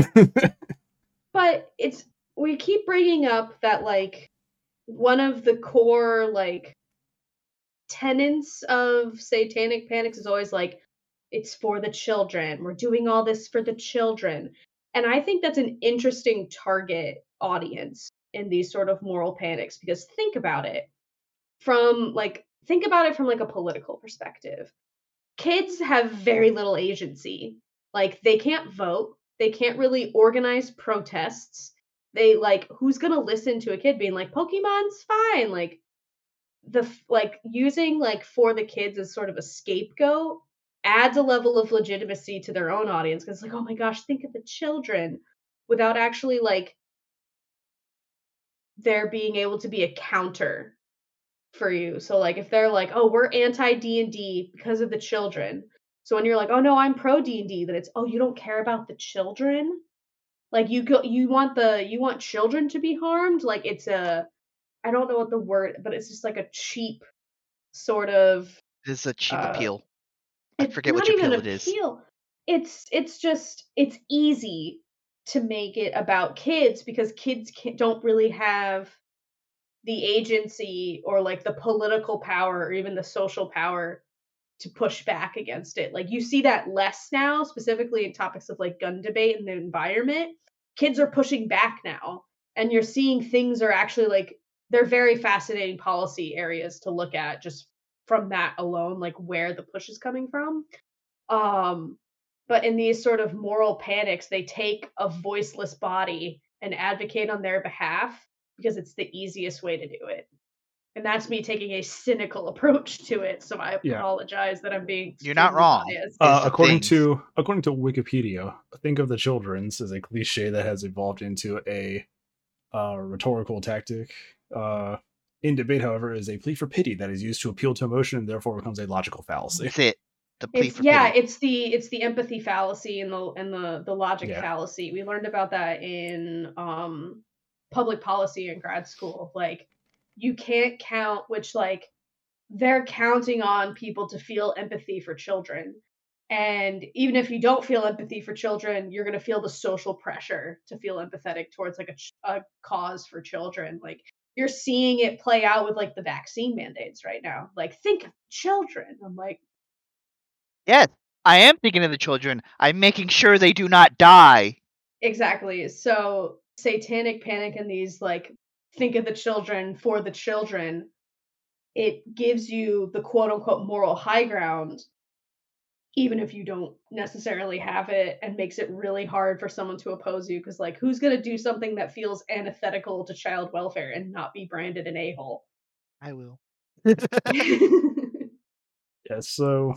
but it's we keep bringing up that like one of the core like tenets of satanic panics is always like it's for the children. We're doing all this for the children. And i think that's an interesting target audience in these sort of moral panics because think about it from like think about it from like a political perspective. Kids have very little agency. Like they can't vote. They can't really organize protests. They like who's gonna listen to a kid being like pokemon's fine like the like using like for the kids as sort of a scapegoat adds a level of legitimacy to their own audience because like oh my gosh think of the children without actually like there being able to be a counter for you. So like if they're like oh we're anti d&d because of the children so when you're like oh no i'm pro d&d then it's oh you don't care about the children? Like you go you want the you want children to be harmed? Like it's a i don't know what the word but it's just like a cheap sort of This is a cheap uh, appeal. I forget which even appeal it is. It's it's just it's easy to make it about kids because kids don't really have the agency or like the political power or even the social power to push back against it. Like you see that less now, specifically in topics of like gun debate and the environment. Kids are pushing back now, and you're seeing things are actually like they're very fascinating policy areas to look at just from that alone, like where the push is coming from. Um, but in these sort of moral panics, they take a voiceless body and advocate on their behalf because it's the easiest way to do it. And that's me taking a cynical approach to it. So I Yeah. apologize that I'm being. You're not wrong. Uh, according things. to according to Wikipedia, think of the children's as a cliche that has evolved into a uh, rhetorical tactic. Uh, in debate, however, is a plea for pity that is used to appeal to emotion and therefore becomes a logical fallacy. That's it. The plea It's, for yeah, pity. it's the it's the empathy fallacy and the and the the logic Yeah. fallacy. We learned about that in um public policy in grad school. Like you can't count which like they're counting on people to feel empathy for children. And even if you don't feel empathy for children, you're going to feel the social pressure to feel empathetic towards like a, ch- a cause for children. Like you're seeing it play out with like the vaccine mandates right now. Like think of children. I'm like Yes, I am thinking of the children. I'm making sure they do not die. Exactly. So satanic panic and these like think of the children for the children, it gives you the quote unquote moral high ground, even if you don't necessarily have it, and makes it really hard for someone to oppose you. Because like, who's gonna do something that feels antithetical to child welfare and not be branded an a hole? I will. Yeah, so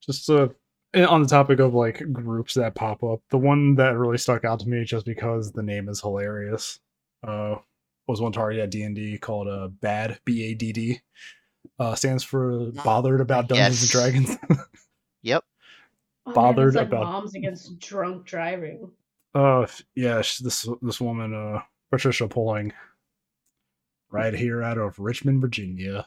just uh, on the topic of like groups that pop up, the one that really stuck out to me just because the name is hilarious uh, was one target at D and D called uh, Bad B A D D. Uh, stands for bothered about Dungeons Yes. and Dragons. Yep. Oh, man, Bothered that's like about- moms against drunk driving. uh, yeah, sh- this this woman, uh, Patricia Pulling, right here out of Richmond, Virginia.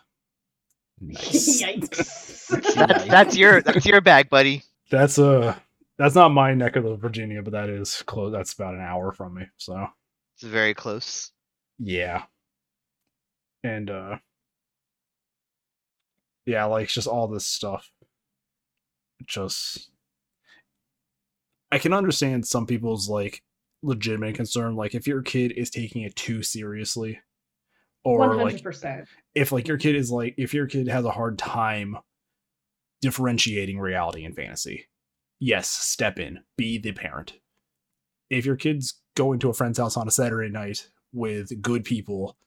Nice. Yikes. That's that's your that's your bag, buddy. That's uh that's not my neck of the Virginia, but that is close. That's about an hour from me. So It's very close. yeah. And uh yeah, like just all this stuff. Just I can understand some people's like legitimate concern, like if your kid is taking it too seriously, or One hundred like percent. if like your kid is like if your kid has a hard time differentiating reality and fantasy, yes, step in, be the parent. If your kid's going to a friend's house on a Saturday night with good people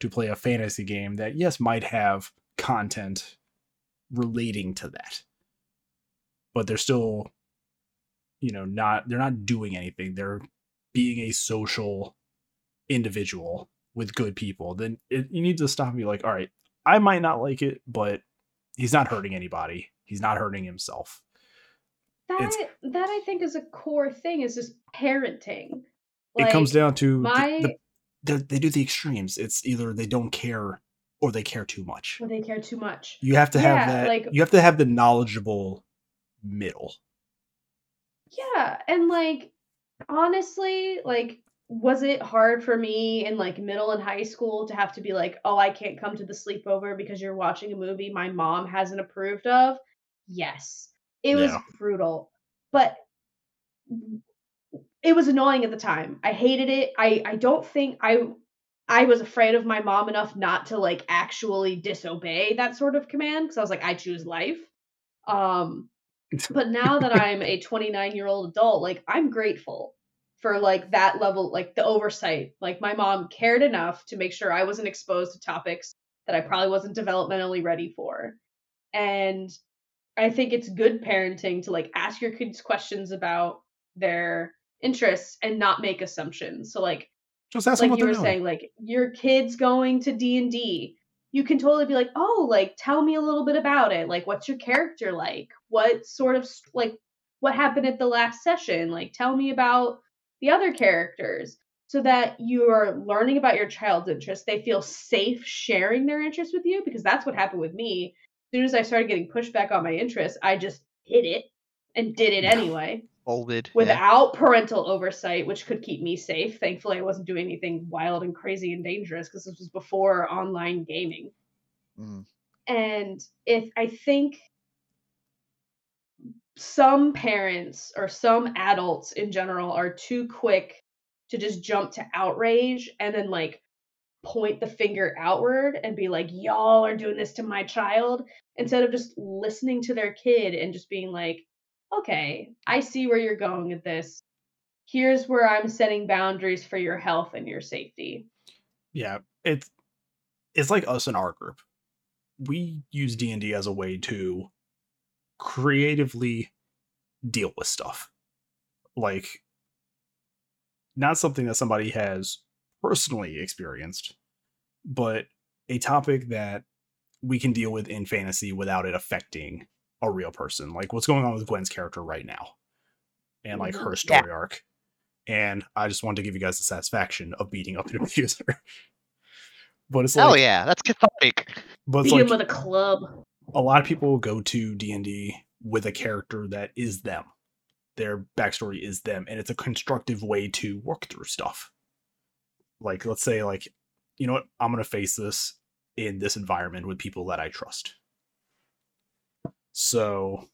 to play a fantasy game that yes might have content relating to that, but they're still, you know, not they're not doing anything. They're being a social individual with good people. Then it, you need to stop and be like, all right, I might not like it, but he's not hurting anybody. He's not hurting himself. That It's- that I think is a core thing is just parenting. like, it comes down to the- my the, they they do the extremes. It's either they don't care or they care too much. well, they care too much. You have to have Yeah, that. like- you have to have the knowledgeable middle. Yeah, and like honestly, like was it hard for me in like middle and high school to have to be like, "Oh, I can't come to the sleepover because you're watching a movie my mom hasn't approved of?" Yes. It was brutal. But it was annoying at the time. I hated it. I I don't think I I was afraid of my mom enough not to like actually disobey that sort of command because I was like, I choose life. Um, but now that I'm a 29 year old adult, like I'm grateful for like that level, like the oversight. Like my mom cared enough to make sure I wasn't exposed to topics that I probably wasn't developmentally ready for. And I think it's good parenting to like ask your kids questions about their interests and not make assumptions. So like Just ask them like what you were doing. saying like your kids going to d&d you can totally be like oh like tell me a little bit about it. Like what's your character like? What sort of like what happened at the last session? Like tell me about the other characters. So that you are learning about your child's interests they feel safe sharing their interests with you because that's what happened with me. As soon as i started getting pushback on my interests i just hid it and did it anyway Folded. yeah. without parental oversight, which could keep me safe. Thankfully, I wasn't doing anything wild and crazy and dangerous because this was before online gaming. Mm. And if I think some parents or some adults in general are too quick to just jump to outrage and then like point the finger outward and be like, y'all are doing this to my child, instead of just listening to their kid and just being like, okay, I see where you're going with this. Here's where I'm setting boundaries for your health and your safety. yeah it's it's like us in our group we use d&d as a way to creatively deal with stuff like not something that somebody has personally experienced but a topic that we can deal with in fantasy without it affecting a real person like what's going on with gwen's character right now and like her Mhm. story arc. And i just wanted to give you guys the satisfaction of beating up an abuser. But it's Hell like yeah, that's cathartic. but it's Beat him with a club. a lot of people go to d&d with a character that is them. Their backstory is them and it's a constructive way to work through stuff. Like let's say like you know what? I'm going to face this in this environment with people that i trust so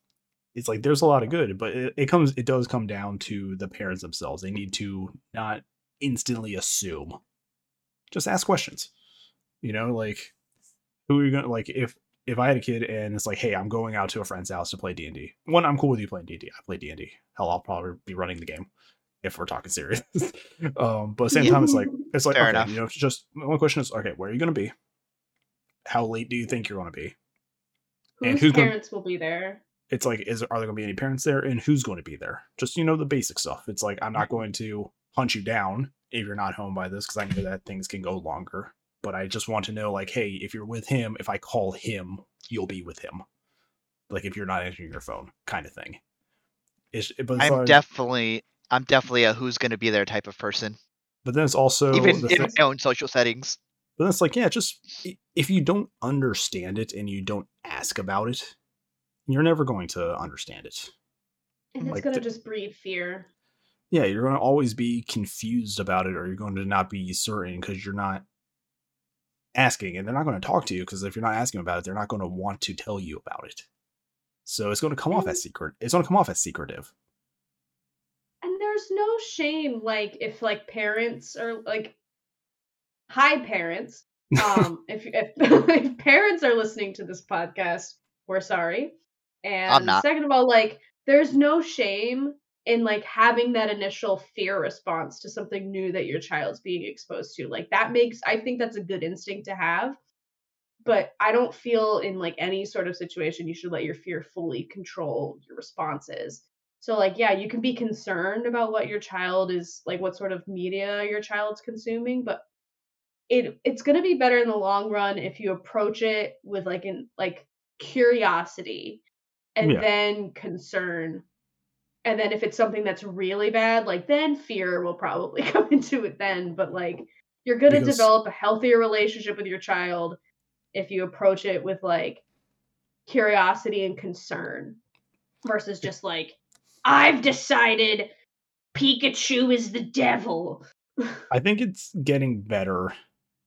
it's like there's a lot of good but it, it comes it does come down to the parents themselves they need to not instantly assume just ask questions you know like who are you gonna like if if I had a kid and it's like, hey, I'm going out to a friend's house to play D and D. One, I'm cool with you playing D and. I play D and D. Hell, I'll probably be running the game if we're talking serious. um, but at the same time, it's like it's like Fair okay, enough. you know, it's just one question is okay, where are you going to be? How late do you think you're going to be? and Whose who's gonna- parents will be there? It's like, is are there going to be any parents there, and who's going to be there? Just you know the basic stuff. It's like I'm not going to hunt you down if you're not home by this because I know that things can go longer. But I just want to know, like, hey, if you're with him, if I call him, you'll be with him. Like if you're not answering your phone, kind of thing. It's, but it's I'm like- definitely I'm definitely a who's gonna be there type of person. but then it's also Even the in thing- my own social settings. But it's like, yeah, just if you don't understand it and you don't ask about it, you're never going to understand it. And it's Like gonna just breed fear. Yeah, you're going to always be confused about it or you're going to not be certain because you're not asking and they're not going to talk to you because if you're not asking about it, they're not going to want to tell you about it. So it's going to come off as secret. It's going to come off as secretive. And there's no shame, like if like parents are like, hi parents. Um, if, if if parents are listening to this podcast, we're sorry. And second of all, like there's no shame in like having that initial fear response to something new that your child's being exposed to. Like that makes I think that's a good instinct to have. But I don't feel in like any sort of situation you should let your fear fully control your responses. So like yeah, you can be concerned about what your child is like what sort of media your child's consuming, but it it's going to be better in the long run if you approach it with like an like curiosity and Yeah. then concern. And then if it's something that's really bad like then fear will probably come into it then. But like you're going to Because- develop a healthier relationship with your child if you approach it with like curiosity and concern versus just like i've decided pikachu is the devil. I think it's getting better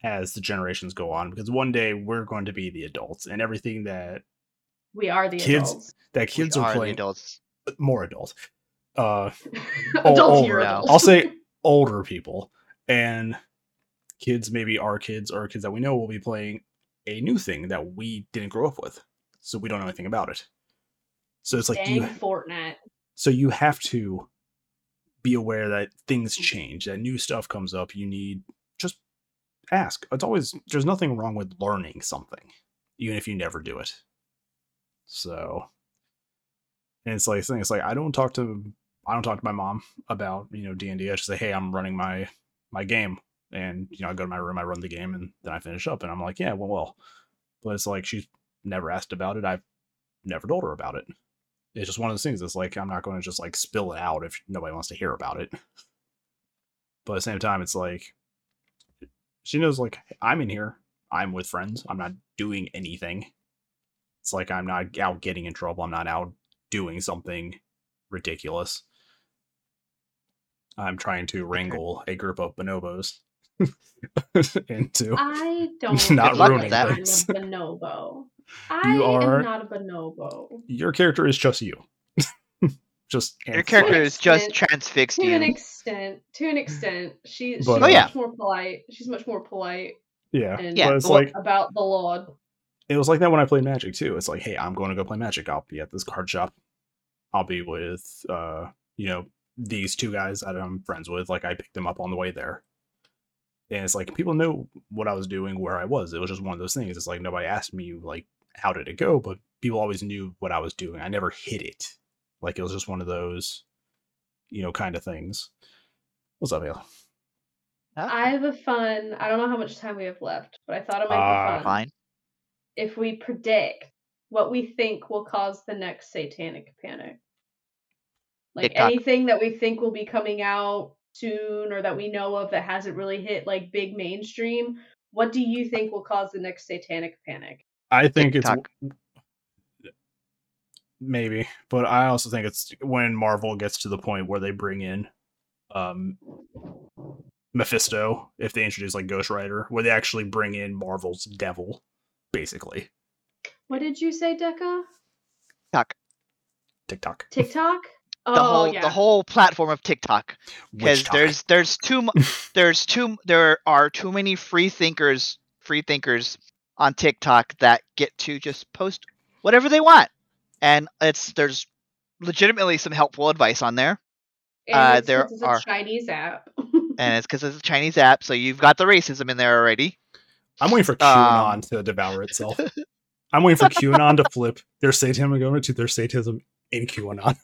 as the generations go on because one day we're going to be the adults and everything that we are the Kids- adults that kids we are are the playing adults. more adult. Uh adults older. adults. I'll say older people and kids maybe our kids or kids that we know will be playing a new thing that we didn't grow up with. So we don't know anything about it. So it's like Dang you Fortnite. so you have to be aware that things change that new stuff comes up you need just ask. It's always there's nothing wrong with learning something even if you never do it. So and it's like thing it's like i don't talk to i don't talk to my mom about you know d&d i just say hey i'm running my my game. And you know i go to my room i run the game and then i finish up and i'm like yeah well well. But it's like she's never asked about it. I've never told her about it. It's just one of those things. It's like I'm not going to just like spill it out if nobody wants to hear about it. But at the same time, it's like she knows like I'm in here. I'm with friends. I'm not doing anything. It's like I'm not out getting in trouble. I'm not out doing something ridiculous. I'm trying to wrangle a group of bonobos into I don't Not ruining I'm a bonobo. I You are- am not a bonobo. your character is just you. Just Your character is just extent- transfixed To an extent, to an extent, she, she's But, Oh, yeah. much more polite. She's much more polite Yeah, and Yeah, but it's well- like about the Lord. it was like that when I played Magic too. It's like, hey, I'm going to go play Magic. I'll be at this card shop. I'll be with uh, you know, these two guys that I'm friends with. Like I picked them up on the way there. And it's like people know what I was doing, where I was. It was just one of those things. It's like nobody asked me like how did it go, but people always knew what I was doing. I never hid it. Like it was just one of those, you know, kind of things. What's up, Hale? I have a fun. I don't know how much time we have left, but I thought it might Ah, be fun Fine. if we predict what we think will cause the next satanic panic. Like TikTok. anything that we think will be coming out soon or that we know of that hasn't really hit like big mainstream. What do you think will cause the next satanic panic? I think TikTok. it's maybe, but I also think it's when Marvel gets to the point where they bring in um Mephisto, if they introduce like Ghost Rider, where they actually bring in Marvel's devil, basically. What did you say, Deca? TikTok. TikTok. TikTok? Oh, The whole yeah. the whole platform of TikTok. because there's there's too mu- there's too there are too many free thinkers free thinkers on TikTok that get to just post whatever they want, and it's there's legitimately some helpful advice on there, And uh, it's 'cause there it's are- a Chinese app. and it's because it's a Chinese app, so you've got the racism in there already. I'm waiting for Um, QAnon to devour itself. I'm waiting for QAnon to flip their Satanism going to their Satanism in QAnon.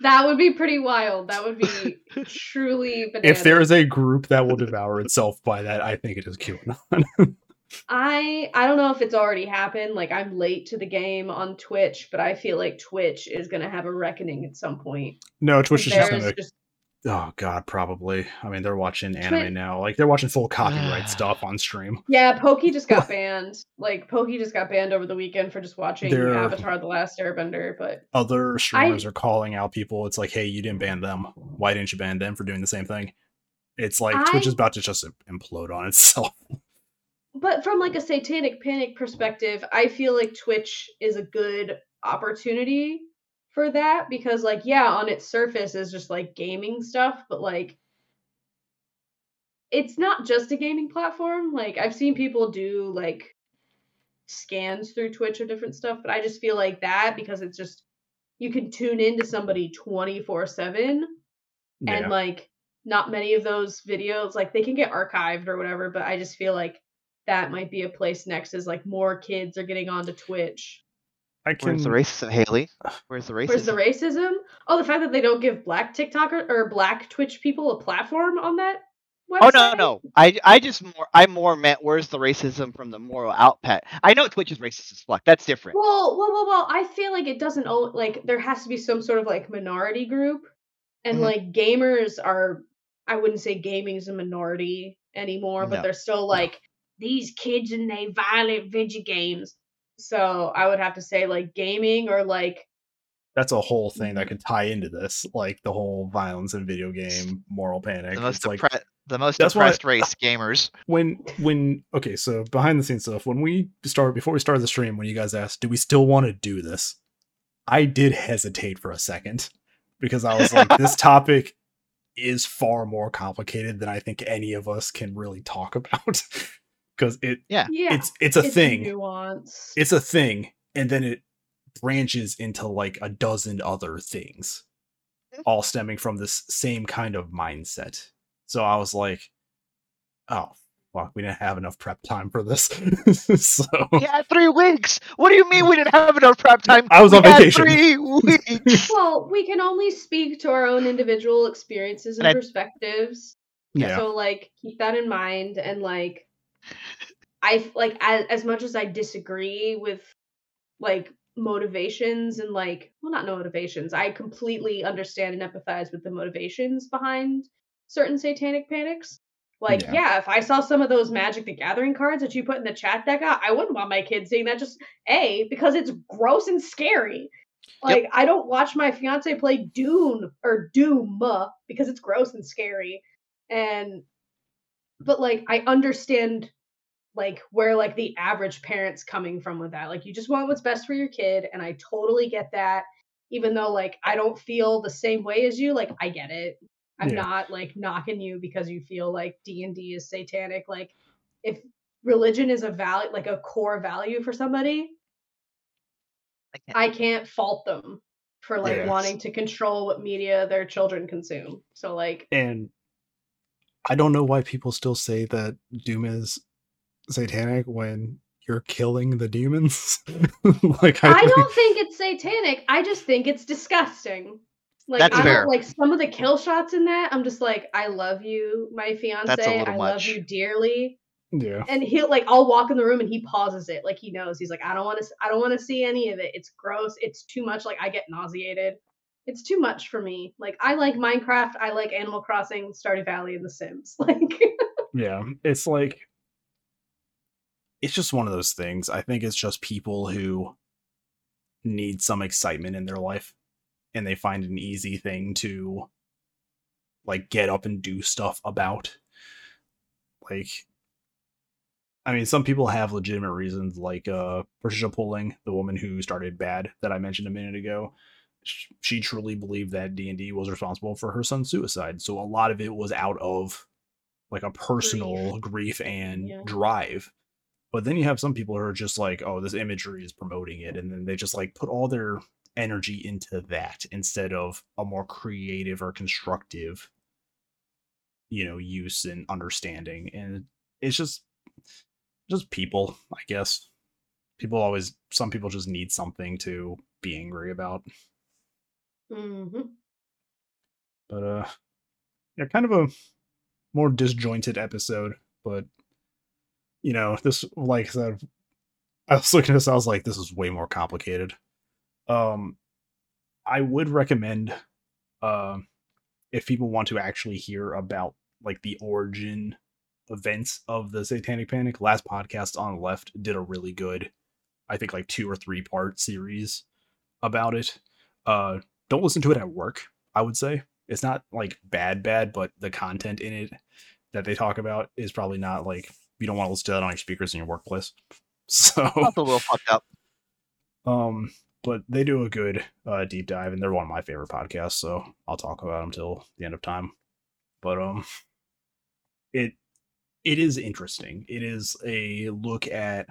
that would be pretty wild. That would be truly bananas. if there is a group that will devour itself by that, I think it is QAnon. I I don't know if it's already happened. Like I'm late to the game on Twitch, but I feel like Twitch is gonna have a reckoning at some point. no, Twitch is just There's gonna just Oh god, probably. I mean, they're watching anime Twi- now. Like they're watching full copyright stuff on stream. yeah, Poki just got banned. Like Poki just got banned over the weekend for just watching They're- Avatar: The Last Airbender. But Other streamers are calling out people. It's like, hey, you didn't ban them. Why didn't you ban them for doing the same thing? It's like Twitch is about to just implode on itself. But from like a satanic panic perspective, I feel like Twitch is a good opportunity for that because like yeah, on its surface is just like gaming stuff, but like it's not just a gaming platform. Like I've seen people do like scans through Twitch or different stuff, but I just feel like that because it's just you can tune into somebody 24/7 Yeah. and like not many of those videos like they can get archived or whatever but i just feel like that might be a place next is like more kids are getting onto twitch I can. Where's the racism, Haley? Where's the racism? where's the racism oh the fact that they don't give black tiktoker or black twitch people a platform on that website? Oh no, no. I I just more I more meant where's the racism from the moral output. I know Twitch is racist as fuck. That's different. well well well well i feel like it doesn't own like there has to be some sort of like minority group and Mhm. like gamers are i wouldn't say gaming is a minority anymore but No. they're still like these kids and they violent video games so i would have to say like gaming or like That's a whole thing Mm-hmm. that could tie into this, like the whole violence in video game, moral panic. the most It's like the most That's why- depressed race gamers. when when okay, so behind the scenes stuff. When we started before we started the stream, when you guys asked, "Do we still want to do this?" I did hesitate for a second because I was like, "This topic is far more complicated than I think any of us can really talk about." Because it yeah it's it's a thing. nuance it's a thing and then it branches into like a dozen other things Mhm. all stemming from this same kind of mindset so i was like oh fuck we didn't have enough prep time for this so We had three weeks. What do you mean we didn't have enough prep time? I was We on had vacation. Three weeks. well we can only speak to our own individual experiences and And I- perspectives yeah So like keep that in mind and like I like as, as much as I disagree with like motivations and like well not no motivations I completely understand and empathize with the motivations behind certain satanic panics. Like Yeah. yeah. if I saw some of those Magic the Gathering cards that you put in the chat deck, I I wouldn't want my kids seeing that just a because it's gross and scary. Like I don't watch my fiance play Dune or Doom because it's gross and scary and but like i understand like where like the average parent's coming from with that like you just want what's best for your kid and i totally get that even though like i don't feel the same way as you like i get it i'm Yeah. not like knocking you because you feel like d&d is satanic like if religion is a value like a core value for somebody I can't- i can't fault them for like Yes. wanting to control what media their children consume so like and i don't know why people still say that doom is satanic when you're killing the demons like I don't think it's satanic. I just think it's disgusting. Like That's I fair. like some of the kill shots in that. I'm just like, I love you, my fiance. little I love you dearly. yeah And he'll like, I'll walk in the room and he pauses it, like he knows. He's like, I don't want to, I don't want to see any of it. It's gross. It's too much. Like I get nauseated. It's too much for me. Like I like Minecraft. I like Animal Crossing, Stardew Valley, and The Sims. Like Yeah, it's like it's just one of those things. I think it's just people who need some excitement in their life and they find an easy thing to like get up and do stuff about. Like I mean, some people have legitimate reasons like uh Patricia Pulling, the woman who started Bad that I mentioned a minute ago. Sh- She truly believed that D&D was responsible for her son's suicide. So a lot of it was out of like a personal grief, and Yeah. drive. But then you have some people who are just like, oh, this imagery is promoting it. And then they just like put all their energy into that instead of a more creative or constructive, you know, use and understanding. And it's just, just people, I guess. People always, some people just need something to be angry about. Hmm But, uh, yeah, kind of a more disjointed episode, but you know, this like I said, I was looking at this, I was like, this is way more complicated. Um I would recommend um if people want to actually hear about like the origin events of the satanic panic, last podcast on the left did a really good, I think like two or three part series about it. Uh don't listen to it at work, I would say. It's not like bad, bad, but the content in it that they talk about is probably not like you don't want to listen to that on your speakers in your workplace. So That's a little fucked up. um, but they do a good uh, deep dive, and they're one of my favorite podcasts. So I'll talk about them till the end of time. But um, it it is interesting. It is a look at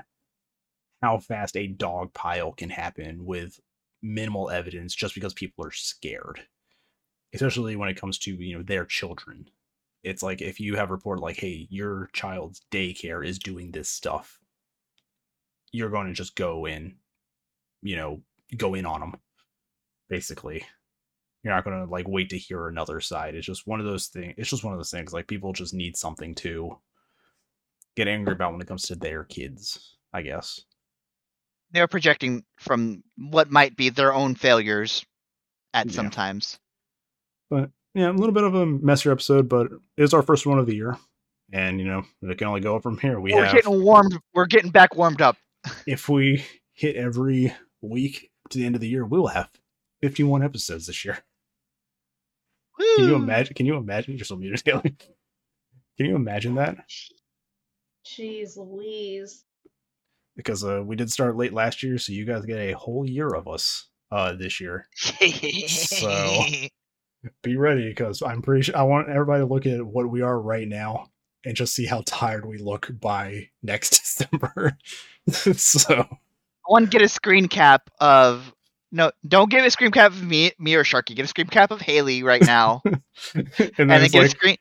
how fast a dog pile can happen with minimal evidence, just because people are scared. Especially when it comes to you know their children. It's like if you have reported like, hey, your child's daycare is doing this stuff you're going to just go in, you know, go in on them. Basically, you're not going to like wait to hear another side. It's just one of those things. It's just one of those things. Like people just need something to get angry about when it comes to their kids. I guess. They're projecting from what might be their own failures at Yeah. sometimes. But yeah, a little bit of a messier episode, but it's our first one of the year, and you know it can only go up from here. We we're have getting warmed. We're getting back warmed up. if we hit every week to the end of the year, we'll have 51 episodes this year. Can you imagine? Can you imagine? You're so muted, Haley. Can you imagine that? Jeez Louise. Because uh, we did start late last year, so you guys get a whole year of us uh, this year. So- Be ready, because I'm pretty sure I want everybody to look at what we are right now and just see how tired we look by next December. so I want to get a screen cap of no. Don't get a screen cap of me, me or Sharky. Get a screen cap of Haley right now, and and then then get a screen.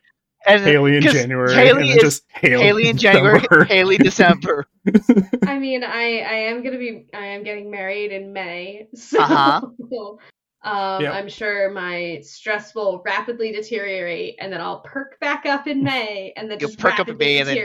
And Haley in January, Haley and then is just Haley, Haley in January, December. Haley December. I mean, I I am gonna be I am getting married in May, so Uh-huh. um, Yep. I'm sure my stress will rapidly deteriorate, and then I'll perk back up in May, and then You'll just perk up in rapidly May and then-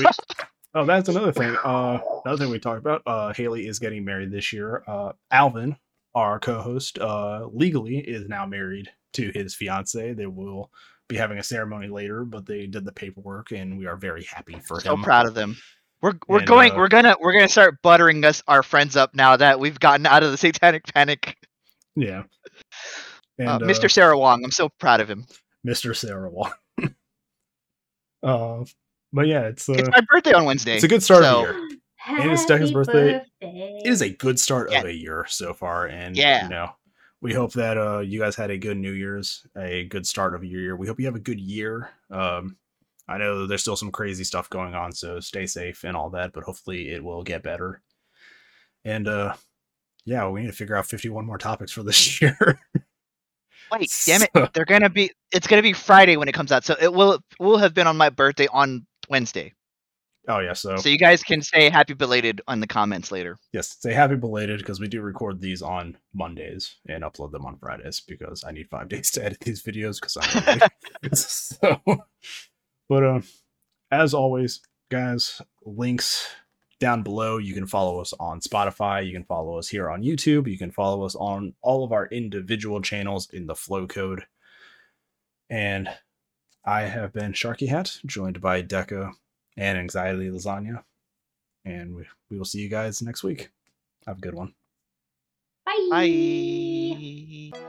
Yeah, oh, that's another thing. Uh, another thing we talked about. Uh, Haley is getting married this year. Uh, Alvin, our co-host, uh, legally is now married to his fiance. They will be having a ceremony later, but they did the paperwork, and we are very happy for so him. So proud of them. We're we're And, going. uh, we're gonna we're gonna start buttering us our friends up now that we've gotten out of the satanic panic. Yeah. And Uh, uh, Mr. Sarah Wong, I'm so proud of him. Mr. Sarah Wong. uh, but yeah, it's uh, It's my birthday on Wednesday. it's a good start so- of the year. And it's Declan's Happy birthday. It is a good start Yeah. of a year so far, and Yeah. you know, we hope that uh you guys had a good New Year's, a good start of your year. We hope you have a good year. Um, I know there's still some crazy stuff going on, so stay safe and all that, but hopefully it will get better. And uh, yeah, we need to figure out 51 more topics for this year. Wait, damn it! So- They're gonna be. It's gonna be Friday when it comes out, so it will will have been on my birthday on Wednesday. Oh yeah, so, So you guys can say happy belated on the comments later. yes, say happy belated because we do record these on Mondays and upload them on Fridays because I need five days to edit these videos because I'm so but um as always guys links down below. You can follow us on spotify. You can follow us here on youtube. You can follow us on all of our individual channels in the flow code. And i have been sharky hat joined by deca and anxiety lasagna and we, we will see you guys next week have a good one Bye. Bye.